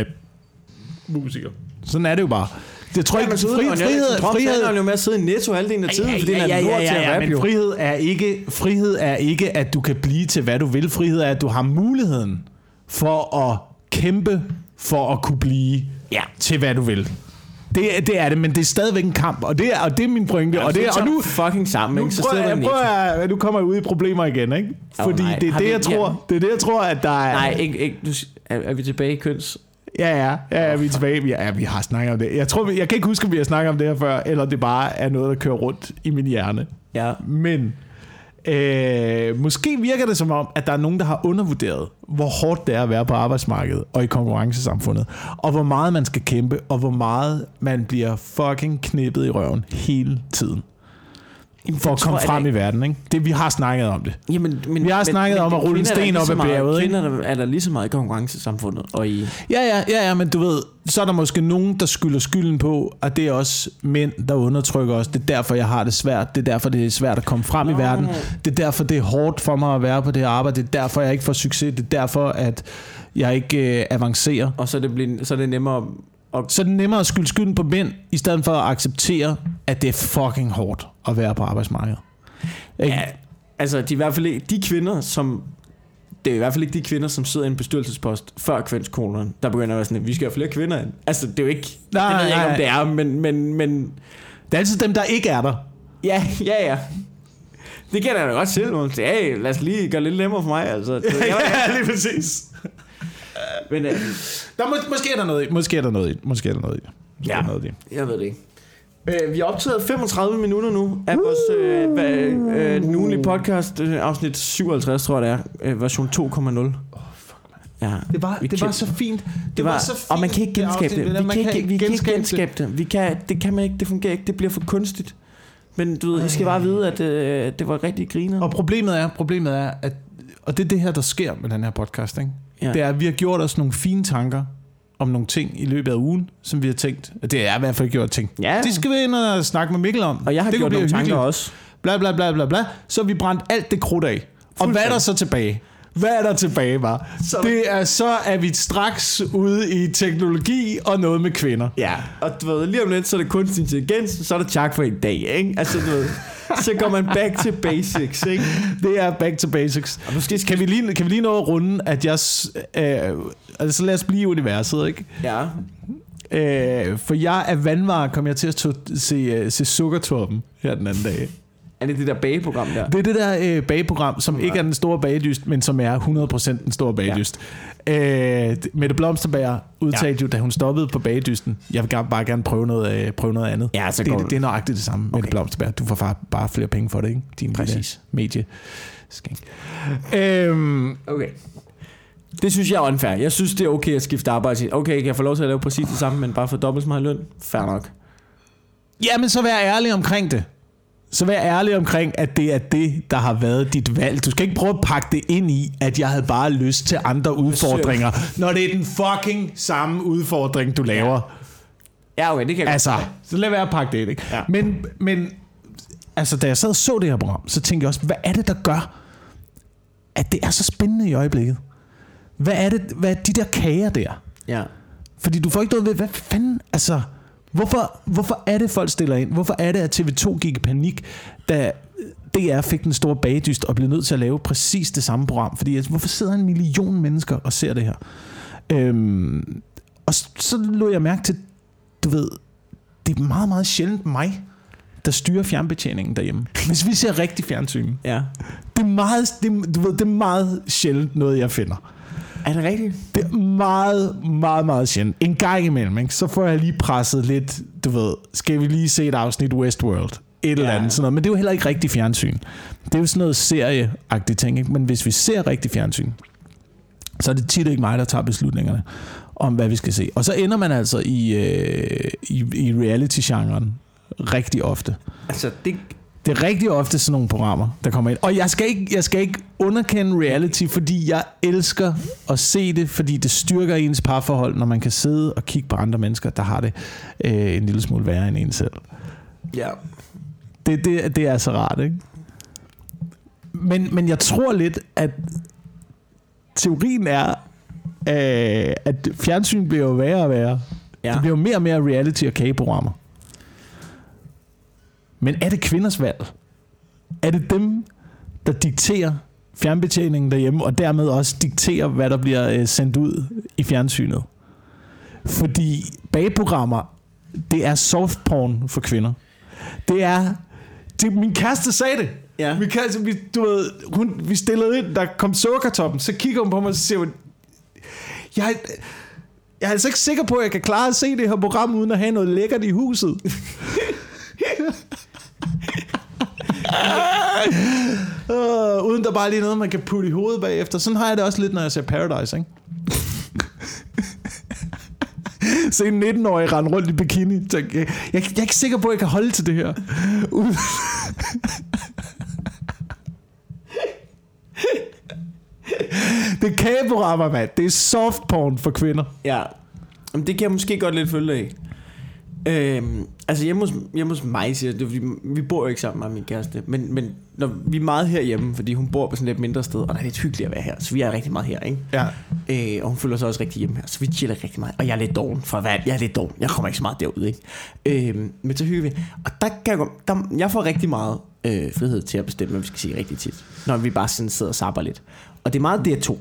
Speaker 2: rap-musiker. Sådan er det jo bare. Det tror jeg ikke, fri, frihed, frihed,
Speaker 1: Han er jo med at sidde i netto halvdelen af tiden, fordi han er ja, til at rappe
Speaker 2: men
Speaker 1: jo.
Speaker 2: frihed er, ikke, frihed er ikke, at du kan blive til, hvad du vil. Frihed er, at du har muligheden for at kæmpe for at kunne blive
Speaker 1: Ja.
Speaker 2: til, hvad du vil. Det, det er det, men det er stadigvæk en kamp, og det er, og det er min pointe. og, det, og nu,
Speaker 1: fucking sammen,
Speaker 2: nu,
Speaker 1: ikke? så
Speaker 2: prøver, jeg, prøver jeg, nu kommer jeg ud i problemer igen, ikke? Fordi
Speaker 1: nej.
Speaker 2: det er det, jeg tror,
Speaker 1: ja.
Speaker 2: det er det, jeg tror, at der er...
Speaker 1: Nej, ikke, ikke, du, er, er vi tilbage i køns?
Speaker 2: Ja, ja, ja, ja, vi er tilbage. Ja, vi har snakket om det. Jeg tror, jeg kan ikke huske, om vi har snakket om det her før, eller det bare er noget, der kører rundt i min hjerne.
Speaker 1: Ja.
Speaker 2: Men øh, måske virker det som om, at der er nogen, der har undervurderet, hvor hårdt det er at være på arbejdsmarkedet og i konkurrencesamfundet. Og hvor meget man skal kæmpe, og hvor meget man bliver fucking knippet i røven hele tiden. For at
Speaker 1: tror
Speaker 2: komme
Speaker 1: jeg
Speaker 2: frem
Speaker 1: da
Speaker 2: i verden, ikke? Det, vi har snakket om det.
Speaker 1: Jamen, men,
Speaker 2: Vi har snakket om at rulle en sten op ad bjerget, ikke?
Speaker 1: Kvinder er der lige så meget i konkurrencesamfundet. Og i,
Speaker 2: Ja, ja, ja, ja, men du ved, så er der måske nogen, der skylder skylden på, at det er også mænd, der undertrykker os. Det er derfor, jeg har det svært. Det er derfor, det er svært at komme frem
Speaker 1: Nå.
Speaker 2: i verden. Det er derfor, det er hårdt for mig at være på det her arbejde. Det er derfor, jeg ikke får succes. Det er derfor, at jeg ikke øh, avancerer.
Speaker 1: og så er, det bliver, så er det nemmere at
Speaker 2: Så er det nemmere at skylde skylden på mænd, i stedet for at acceptere, at det er fucking hårdt at være på arbejdsmarkedet. Ikke?
Speaker 1: Ja, altså de, i hvert fald ikke, de kvinder, som... Det er i hvert fald ikke de kvinder, som sidder i en bestyrelsespost før kvindskolerne, der begynder at være sådan, vi skal have flere kvinder ind. Altså, det er jo ikke...
Speaker 2: Nej,
Speaker 1: det ved jeg ikke, om det er, men, men, men...
Speaker 2: Det er altid dem, der ikke er der.
Speaker 1: Ja, ja, ja. Det kan jeg da godt selv, hvor man siger, hey, lad os lige gøre lidt nemmere for mig, altså. (laughs) Det, jeg, jeg,
Speaker 2: lige præcis.
Speaker 1: Men øh,
Speaker 2: Der må, måske er der noget i. Måske er der noget i. Måske er der noget i. Måske
Speaker 1: Ja.
Speaker 2: er der noget i.
Speaker 1: jeg ved det ikke. Øh, vi har optaget 35 minutter nu af vores øh, øh, ugenlige podcast, øh, afsnit 57, tror jeg det er, øh, version 2.0. Ja.
Speaker 2: Det var, det var
Speaker 1: kan-
Speaker 2: så fint. Det,
Speaker 1: Det var,
Speaker 2: så fint.
Speaker 1: og man kan ikke genskabe det. Vi
Speaker 2: man
Speaker 1: kan ikke, vi kan ikke
Speaker 2: genskabe
Speaker 1: genskabe det. Vi kan, det kan man ikke. Det fungerer ikke. Det bliver for kunstigt. Men du ved, I skal bare vide, at øh, det var rigtig griner.
Speaker 2: Og problemet er, problemet er, at og det er det her, der sker med den her podcast, ikke?
Speaker 1: Ja.
Speaker 2: Det er, at vi har gjort os nogle fine tanker om nogle ting i løbet af ugen, som vi har tænkt. Det er i hvert fald gjort ting.
Speaker 1: Ja.
Speaker 2: Det skal vi ind og snakke med Mikkel om.
Speaker 1: Og jeg har
Speaker 2: det
Speaker 1: gjort nogle tanker
Speaker 2: hyggeligt.
Speaker 1: også.
Speaker 2: Bla, bla, bla, bla, bla. Så har vi brændt alt det krudt af. Og hvad er der så tilbage? Hvad er der tilbage, var?
Speaker 1: Så-
Speaker 2: Det er, så er vi straks ude i teknologi og noget med kvinder.
Speaker 1: Ja, og du ved, lige om lidt, så er det kunstig intelligens, så er det tak for i dag, ikke? Altså, du ved, (laughs) så går man back to basics, ikke?
Speaker 2: Det er back to basics.
Speaker 1: Og måske skal
Speaker 2: Kan vi lige, kan vi lige nå at runde, at jeg... Øh, altså, så lad os blive i universet, ikke?
Speaker 1: Ja.
Speaker 2: Øh, for jeg er vandvar, kom jeg til at se, øh, se Sukkertorpen her den anden dag.
Speaker 1: Er det det der bageprogram der?
Speaker 2: Det er det der øh, bageprogram, som ikke er den store bagedyst, men som er 100% den store bagedyst. Ja. Øh, Mette Blomsterberg udtalte ja. jo, da hun stoppede på bagedysten, jeg vil bare gerne prøve noget, øh, prøve noget andet.
Speaker 1: Ja, så
Speaker 2: det, det, det er nøjagtigt det samme, okay. Mette Blomsterberg. Du får bare, bare flere penge for det, ikke? Din
Speaker 1: Præcis.
Speaker 2: medie. Skænk. Øhm,
Speaker 1: Okay. Det synes jeg er unfair. Jeg synes, det er okay at skifte arbejde. sige, Okay, kan jeg få lov til at lave præcis det samme, men bare for dobbelt så meget løn? Fair nok.
Speaker 2: Ja, men så vær ærlig omkring det. Så vær ærlig omkring, at det er det, der har været dit valg. Du skal ikke prøve at pakke det ind i, at jeg havde bare lyst til andre udfordringer, når det er den fucking samme udfordring, du laver.
Speaker 1: Ja, okay, det kan jeg
Speaker 2: Altså, så lad være at pakke det ind, ikke?
Speaker 1: Ja.
Speaker 2: Men, men altså, da jeg sad og så det her program, så tænkte jeg også, hvad er det, der gør, at det er så spændende i øjeblikket? Hvad er det, hvad er de der kager der?
Speaker 1: Ja.
Speaker 2: Fordi du får ikke noget ved, hvad fanden, altså, hvorfor, hvorfor er det, folk stiller ind? Hvorfor er det, at TV2 gik i panik, da DR fik den store bagdyst og blev nødt til at lave præcis det samme program? Fordi altså, hvorfor sidder en million mennesker og ser det her? Øhm, og så, så lå jeg mærke til, du ved, det er meget, meget sjældent mig, der styrer fjernbetjeningen derhjemme. Hvis vi ser rigtig fjernsyn,
Speaker 1: Ja.
Speaker 2: det er meget, det, du ved, det er meget sjældent noget, jeg finder.
Speaker 1: Er det rigtigt?
Speaker 2: Det er meget, meget, meget sjældent. En gang imellem, ikke? så får jeg lige presset lidt, du ved, skal vi lige se et afsnit Westworld? Et eller
Speaker 1: Ja.
Speaker 2: andet sådan noget. Men det er jo heller ikke rigtig fjernsyn. Det er jo sådan noget serieagtigt ting. Ikke? Men hvis vi ser rigtig fjernsyn, så er det tit ikke mig, der tager beslutningerne om, hvad vi skal se. Og så ender man altså i, øh, i, i reality-genren rigtig ofte.
Speaker 1: Altså, det...
Speaker 2: Det er rigtig ofte sådan nogle programmer, der kommer ind. Og jeg skal ikke, jeg skal ikke underkende reality, fordi jeg elsker at se det, fordi det styrker ens parforhold, når man kan sidde og kigge på andre mennesker, der har det øh, en lille smule værre end en selv.
Speaker 1: Ja.
Speaker 2: Det, det, det er så rart, ikke? Men, men jeg tror lidt, at teorien er, øh, at fjernsyn bliver jo værre og værre.
Speaker 1: Ja.
Speaker 2: Det bliver jo mere og mere reality- og kageprogrammer. Men er det kvinders valg? Er det dem, der dikterer fjernbetjeningen derhjemme, og dermed også dikterer, hvad der bliver øh, sendt ud i fjernsynet? Fordi bagprogrammer, det er softporn for kvinder. Det er... Det, min kæreste sagde det.
Speaker 1: Ja.
Speaker 2: Min kæreste, vi, du ved, hun, vi stillede ind, der kom sukkertoppen, så kigger hun på mig, og så siger hun, jeg, Jeg er altså ikke sikker på, at jeg kan klare at se det her program, uden at have noget lækkert i huset uh, uden der bare lige noget, man kan putte i hovedet bagefter. Sådan har jeg det også lidt, når jeg ser Paradise, ikke? (laughs) Se en 19-årig rende rundt i bikini. Tænk, Jeg, jeg, jeg er ikke sikker på, at jeg kan holde til det her. (laughs) Det er kaborama, mand. Det er soft porn for kvinder.
Speaker 1: Ja, Jamen, det kan jeg måske godt lidt følge af. Øhm, altså hjemme hos, hjemme hos mig, siger jeg, det er, fordi vi bor jo ikke sammen med min kæreste, men, men når vi er meget herhjemme, fordi hun bor på sådan et lidt mindre sted, og der er lidt hyggeligt at være her, så vi er rigtig meget her, ikke?
Speaker 2: Ja.
Speaker 1: Øh, og hun føler sig også rigtig hjemme her, så vi chiller rigtig meget. Og jeg er lidt doven, for hvad? Jeg er lidt doven. Jeg kommer ikke så meget derud, ikke? Øh, men så hygger vi. Og der kan jeg, der, jeg får rigtig meget øh, frihed til at bestemme, hvad vi skal sige rigtig tit. Når vi bare sådan sidder og sapper lidt. Og det er meget det to.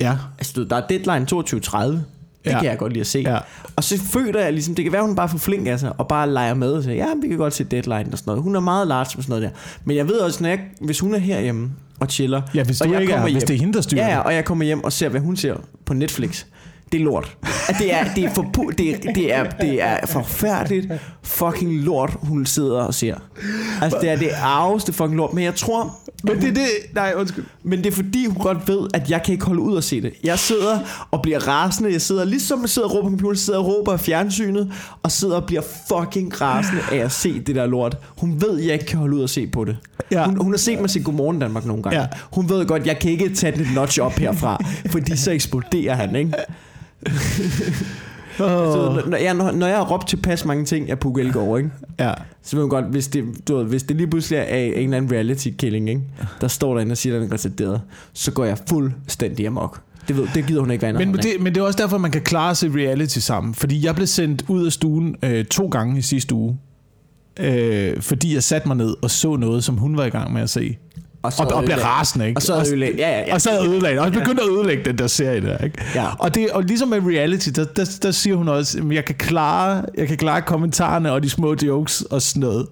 Speaker 2: Ja.
Speaker 1: Altså, der er deadline 22.30. Det
Speaker 2: Ja.
Speaker 1: kan jeg godt lide at se.
Speaker 2: Ja.
Speaker 1: Og så føler jeg ligesom, det kan være, hun bare er for flink af sig, og bare leger med og siger, ja, vi kan godt se deadline og sådan noget. Hun er meget large med sådan noget der. Men jeg ved også, når jeg, hvis hun er herhjemme og chiller,
Speaker 2: Ja, hvis
Speaker 1: og
Speaker 2: du
Speaker 1: jeg
Speaker 2: ikke er,
Speaker 1: kommer
Speaker 2: hvis
Speaker 1: hjem-
Speaker 2: det er hende, der styrer
Speaker 1: Ja, ja, og jeg kommer hjem og ser, hvad hun ser på Netflix. Det er lort. Det er, det er, for, det, er, det, er, det er forfærdeligt fucking lort, hun sidder og ser. Altså, det er det arveste fucking lort. Men jeg tror...
Speaker 2: Men det er det... Nej, undskyld.
Speaker 1: Men det er fordi, hun godt ved, at jeg kan ikke holde ud og se det. Jeg sidder og bliver rasende. Jeg sidder ligesom jeg sidder og råber på computeren, sidder og råber af fjernsynet, og sidder og bliver fucking rasende af at se det der lort. Hun ved, at jeg ikke kan holde ud og se på det.
Speaker 2: Ja.
Speaker 1: Hun, hun har set mig se Godmorgen Danmark nogle gange.
Speaker 2: Ja.
Speaker 1: Hun ved godt, at jeg kan ikke tage den notch op herfra, fordi så eksploderer han, ikke?
Speaker 2: Oh. (laughs)
Speaker 1: når, jeg, når, jeg har råbt tilpas mange ting af Puk Elgård, ikke?
Speaker 2: Ja.
Speaker 1: Så ved man godt, hvis det, du ved, hvis det lige pludselig er en eller anden reality-killing, ikke? der står derinde og siger, at den er retarderet, så går jeg fuldstændig amok. Det, ved, det gider hun ikke være
Speaker 2: Men,
Speaker 1: en
Speaker 2: det, men det er også derfor, man kan klare sig reality sammen. Fordi jeg blev sendt ud af stuen øh, to gange i sidste uge. Øh, fordi jeg satte mig ned og så noget, som hun var i gang med at se.
Speaker 1: Og,
Speaker 2: Og, og blev
Speaker 1: ødelagde-
Speaker 2: rasende, ikke?
Speaker 1: Og så ødelægge. Ja, ja, ja.
Speaker 2: Og så havde jeg ødelagt, og begyndte at ødelægge den der serie der, ikke?
Speaker 1: Ja.
Speaker 2: Og, det, og ligesom med reality, der, der, der siger hun også, at jeg kan, klare, jeg kan klare kommentarerne og de små jokes og sådan noget,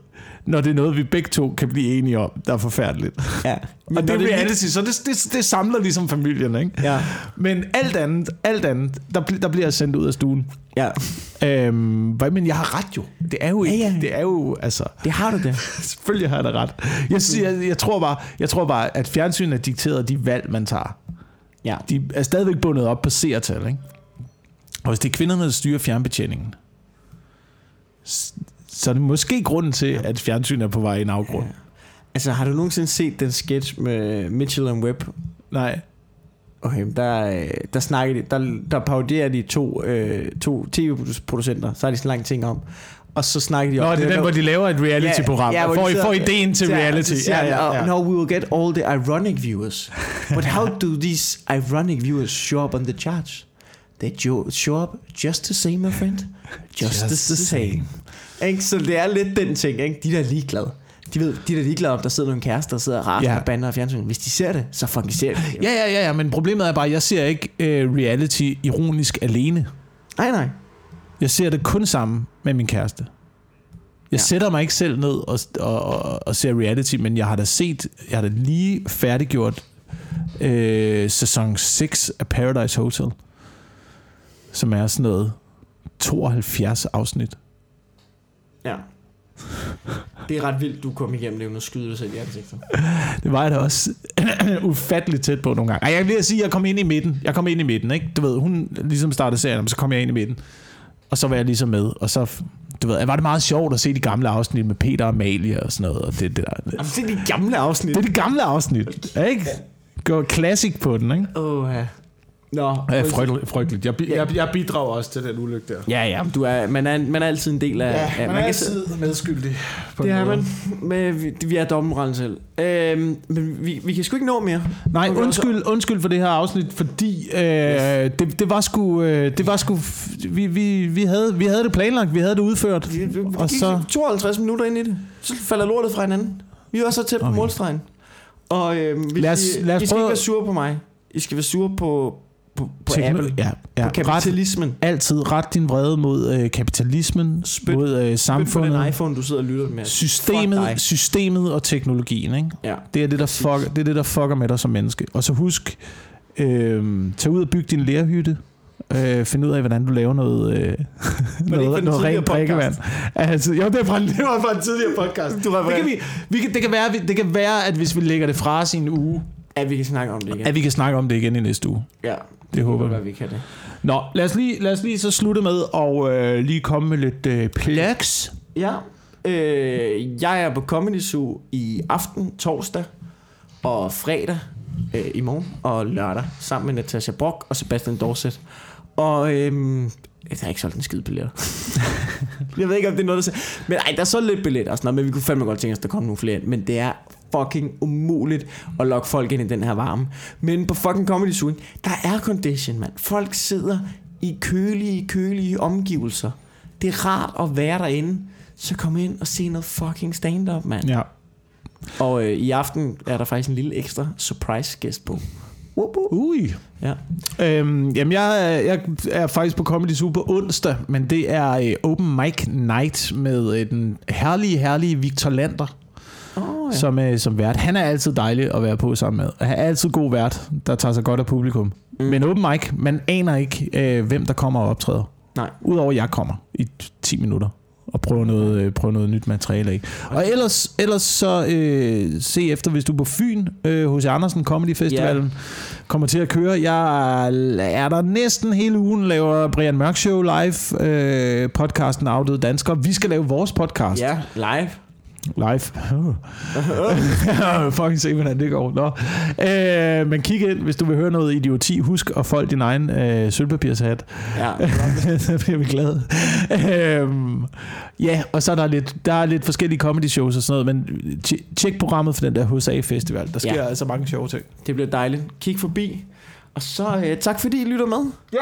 Speaker 2: når det er noget, vi begge to kan blive enige om, der er forfærdeligt.
Speaker 1: ja.
Speaker 2: Men og det er
Speaker 1: lige-
Speaker 2: reality, så det, det, det samler ligesom familien, ikke?
Speaker 1: Ja.
Speaker 2: Men alt andet, alt andet der, der bliver jeg sendt ud af stuen.
Speaker 1: ja,
Speaker 2: Øhm, hvad- men jeg har ret jo. Det er jo ikke,
Speaker 1: Ja, ja.
Speaker 2: det er jo, altså,
Speaker 1: det har du det. (laughs)
Speaker 2: selvfølgelig har jeg da ret. Jeg, jeg, jeg, tror bare, jeg tror bare, at fjernsynet er dikteret af de valg, man tager.
Speaker 1: Ja.
Speaker 2: De er stadigvæk bundet op på seertal, ikke? Og hvis det er kvinderne, der styrer fjernbetjeningen, så er det måske grunden til, at fjernsynet er på vej i en afgrund.
Speaker 1: Ja. Altså, har du nogensinde set den sketch med Mitchell and Webb?
Speaker 2: Nej.
Speaker 1: Okay, der, der snakker de, der, der parodierer de to, øh, to tv-producenter, så har de sådan lang ting om. Og så snakker de om...
Speaker 2: Nå, det er den, hvor de laver et reality-program, ja, ja,
Speaker 1: de
Speaker 2: får,
Speaker 1: sidder-
Speaker 2: får ideen til
Speaker 1: Ja,
Speaker 2: reality.
Speaker 1: siger
Speaker 2: Ja, ja,
Speaker 1: "Oh,
Speaker 2: ja.
Speaker 1: No, we will get all the ironic viewers. But how do these ironic viewers show up on the charts? They show up just the same, my friend. Just, just the, same. Ikke? Så det er lidt den ting, ikke? De der er ligeglade. De ved, de der er ligeglade om, der sidder nogle kærester, der sidder og rasende
Speaker 2: Ja.
Speaker 1: og bander og fjernsyn. Hvis de ser det, så fucking ser de det.
Speaker 2: Ja, ja, ja, ja, men problemet er bare, at jeg ser ikke øh, reality ironisk alene.
Speaker 1: Nej, nej.
Speaker 2: Jeg ser det kun sammen med min kæreste. Jeg. Ja. sætter mig ikke selv ned og, og, og, og ser reality, men jeg har da set, jeg har da lige færdiggjort øh, sæson 6 af Paradise Hotel, som er sådan noget 72 afsnit.
Speaker 1: Ja. Det er ret vildt, du kom igennem det uden at skyde dig selv i ansigtet.
Speaker 2: Det var jeg da også (coughs) ufatteligt tæt på nogle gange. Ej, jeg vil sige, at jeg kom ind i midten. Jeg kom ind i midten, ikke? Du ved, hun ligesom startede serien, men så kom jeg ind i midten. Og så var jeg ligesom med. Og så, du ved, var det meget sjovt at se de gamle afsnit med Peter og Amalie og sådan noget. Og det, det, der.
Speaker 1: Jamen, det er de gamle afsnit.
Speaker 2: det er de gamle afsnit, ikke? Gå classic på den, ikke?
Speaker 1: Åh, ja. Nå.
Speaker 2: Ja, frygteligt. frygteligt. Jeg, jeg, jeg bidrager også til den ulykke der.
Speaker 1: Ja, ja, du er, man, er, man er altid en del af... af kan se-
Speaker 2: medskyldig. På
Speaker 1: Det er man. Men vi, vi er dommeren selv. Øhm, men vi, vi kan sgu ikke nå mere.
Speaker 2: Nej, undskyld, undskyld for det her afsnit, fordi øh, det, det var sgu, øh, det var sgu, vi, vi, vi, havde, vi havde det planlagt, vi havde det udført,
Speaker 1: Vi, vi,
Speaker 2: og så,
Speaker 1: 52 minutter ind i det. Så falder lortet fra hinanden. Vi var så tæt på
Speaker 2: Okay.
Speaker 1: målstregen. Og øhm, vi,
Speaker 2: Lad os- lad os
Speaker 1: I skal
Speaker 2: prøve-
Speaker 1: ikke være sure på mig. I skal være sure på, på, på Apple.
Speaker 2: ja, ja,
Speaker 1: På
Speaker 2: ret,
Speaker 1: kapitalismen.
Speaker 2: altid ret din vrede mod øh, kapitalismen,
Speaker 1: Spyt-
Speaker 2: mod øh,
Speaker 1: Samfundet.
Speaker 2: Samfundet,
Speaker 1: den iPhone, du sidder og lytter med. Fuck
Speaker 2: systemet, systemet og teknologien, ikke?
Speaker 1: Ja.
Speaker 2: Det er det, der fucker, det er det, der fucker med dig som menneske. Og så husk, øh, tag ud og byg din lærhytte. øh, finde ud af, hvordan du laver noget, øh, (laughs) noget, noget rent drikkevand. Altså, jo, det, er fra, det var fra en tidligere podcast.
Speaker 1: Du
Speaker 2: det, kan vi, vi det, kan være, det kan være, at hvis vi lægger det fra os i en uge,
Speaker 1: At vi kan snakke om det igen.
Speaker 2: at vi kan snakke om det igen i næste uge.
Speaker 1: Ja,
Speaker 2: Det håber vi.
Speaker 1: hvad vi kan det.
Speaker 2: Nå, lad os lige, lad os lige så slutte med og øh, lige komme med lidt øh, plugs.
Speaker 1: Ja, øh, jeg er på Comedy Zoo i aften, torsdag og fredag øh, i morgen og lørdag sammen med Natasha Brock og Sebastian Dorset. Og øhm, der er ikke solgt en skide billetter. (laughs) jeg ved ikke, om det er noget, der siger. Men ej, der er så lidt billetter og sådan noget, men vi kunne fandme godt tænke os, at der kom nogle flere ind. Men det er fucking umuligt at lokke folk ind i den her varme. Men på fucking Comedy Zoo, der er condition, mand. Folk sidder i kølige, kølige omgivelser. Det er rart at være derinde. Så kom ind og se noget fucking stand-up, mand.
Speaker 2: Ja.
Speaker 1: Og øh, i aften er der faktisk en lille ekstra surprise gæst på. Whoop, whoop.
Speaker 2: Ui.
Speaker 1: Ja.
Speaker 2: Øhm, jamen, jeg, er- jeg er faktisk på Comedy Zoo på onsdag, men det er øh, open mic night med øh, den herlige, herlige Victor Lander,
Speaker 1: Oh,
Speaker 2: ja. som, øh, som vært. Han er altid dejlig at være på sammen med. Han er altid god vært, der tager sig godt af publikum. Mm. Men open mic, man aner ikke, øh, hvem der kommer og optræder.
Speaker 1: Nej.
Speaker 2: Udover at jeg kommer i 10 minutter og prøver noget, øh, prøver noget nyt materiale af. Og ellers, ellers så øh, se efter, hvis du er på Fyn, øh, hos Andersen Comedy Festivalen, yeah. kommer til at køre. Jeg er der næsten hele ugen, laver Brian Mørk Show live, øh, podcasten Afdøde Danskere. Vi skal lave vores podcast
Speaker 1: Ja, live.
Speaker 2: Live. (laughs) Fucking se, hvordan det går. Nå. Øh, men kig ind, hvis du vil høre noget idioti. Husk at folde din egen øh, sølvpapirshat.
Speaker 1: Ja. (laughs)
Speaker 2: så bliver vi glade. Øhm, ja, og så er der lidt, der er lidt forskellige comedy shows og sådan noget, men tj- tjek programmet for den der HSA Festival. Der sker ja. altså mange sjove ting.
Speaker 1: Det bliver dejligt. Kig forbi. Og så øh, tak fordi I lytter med.
Speaker 2: Ja.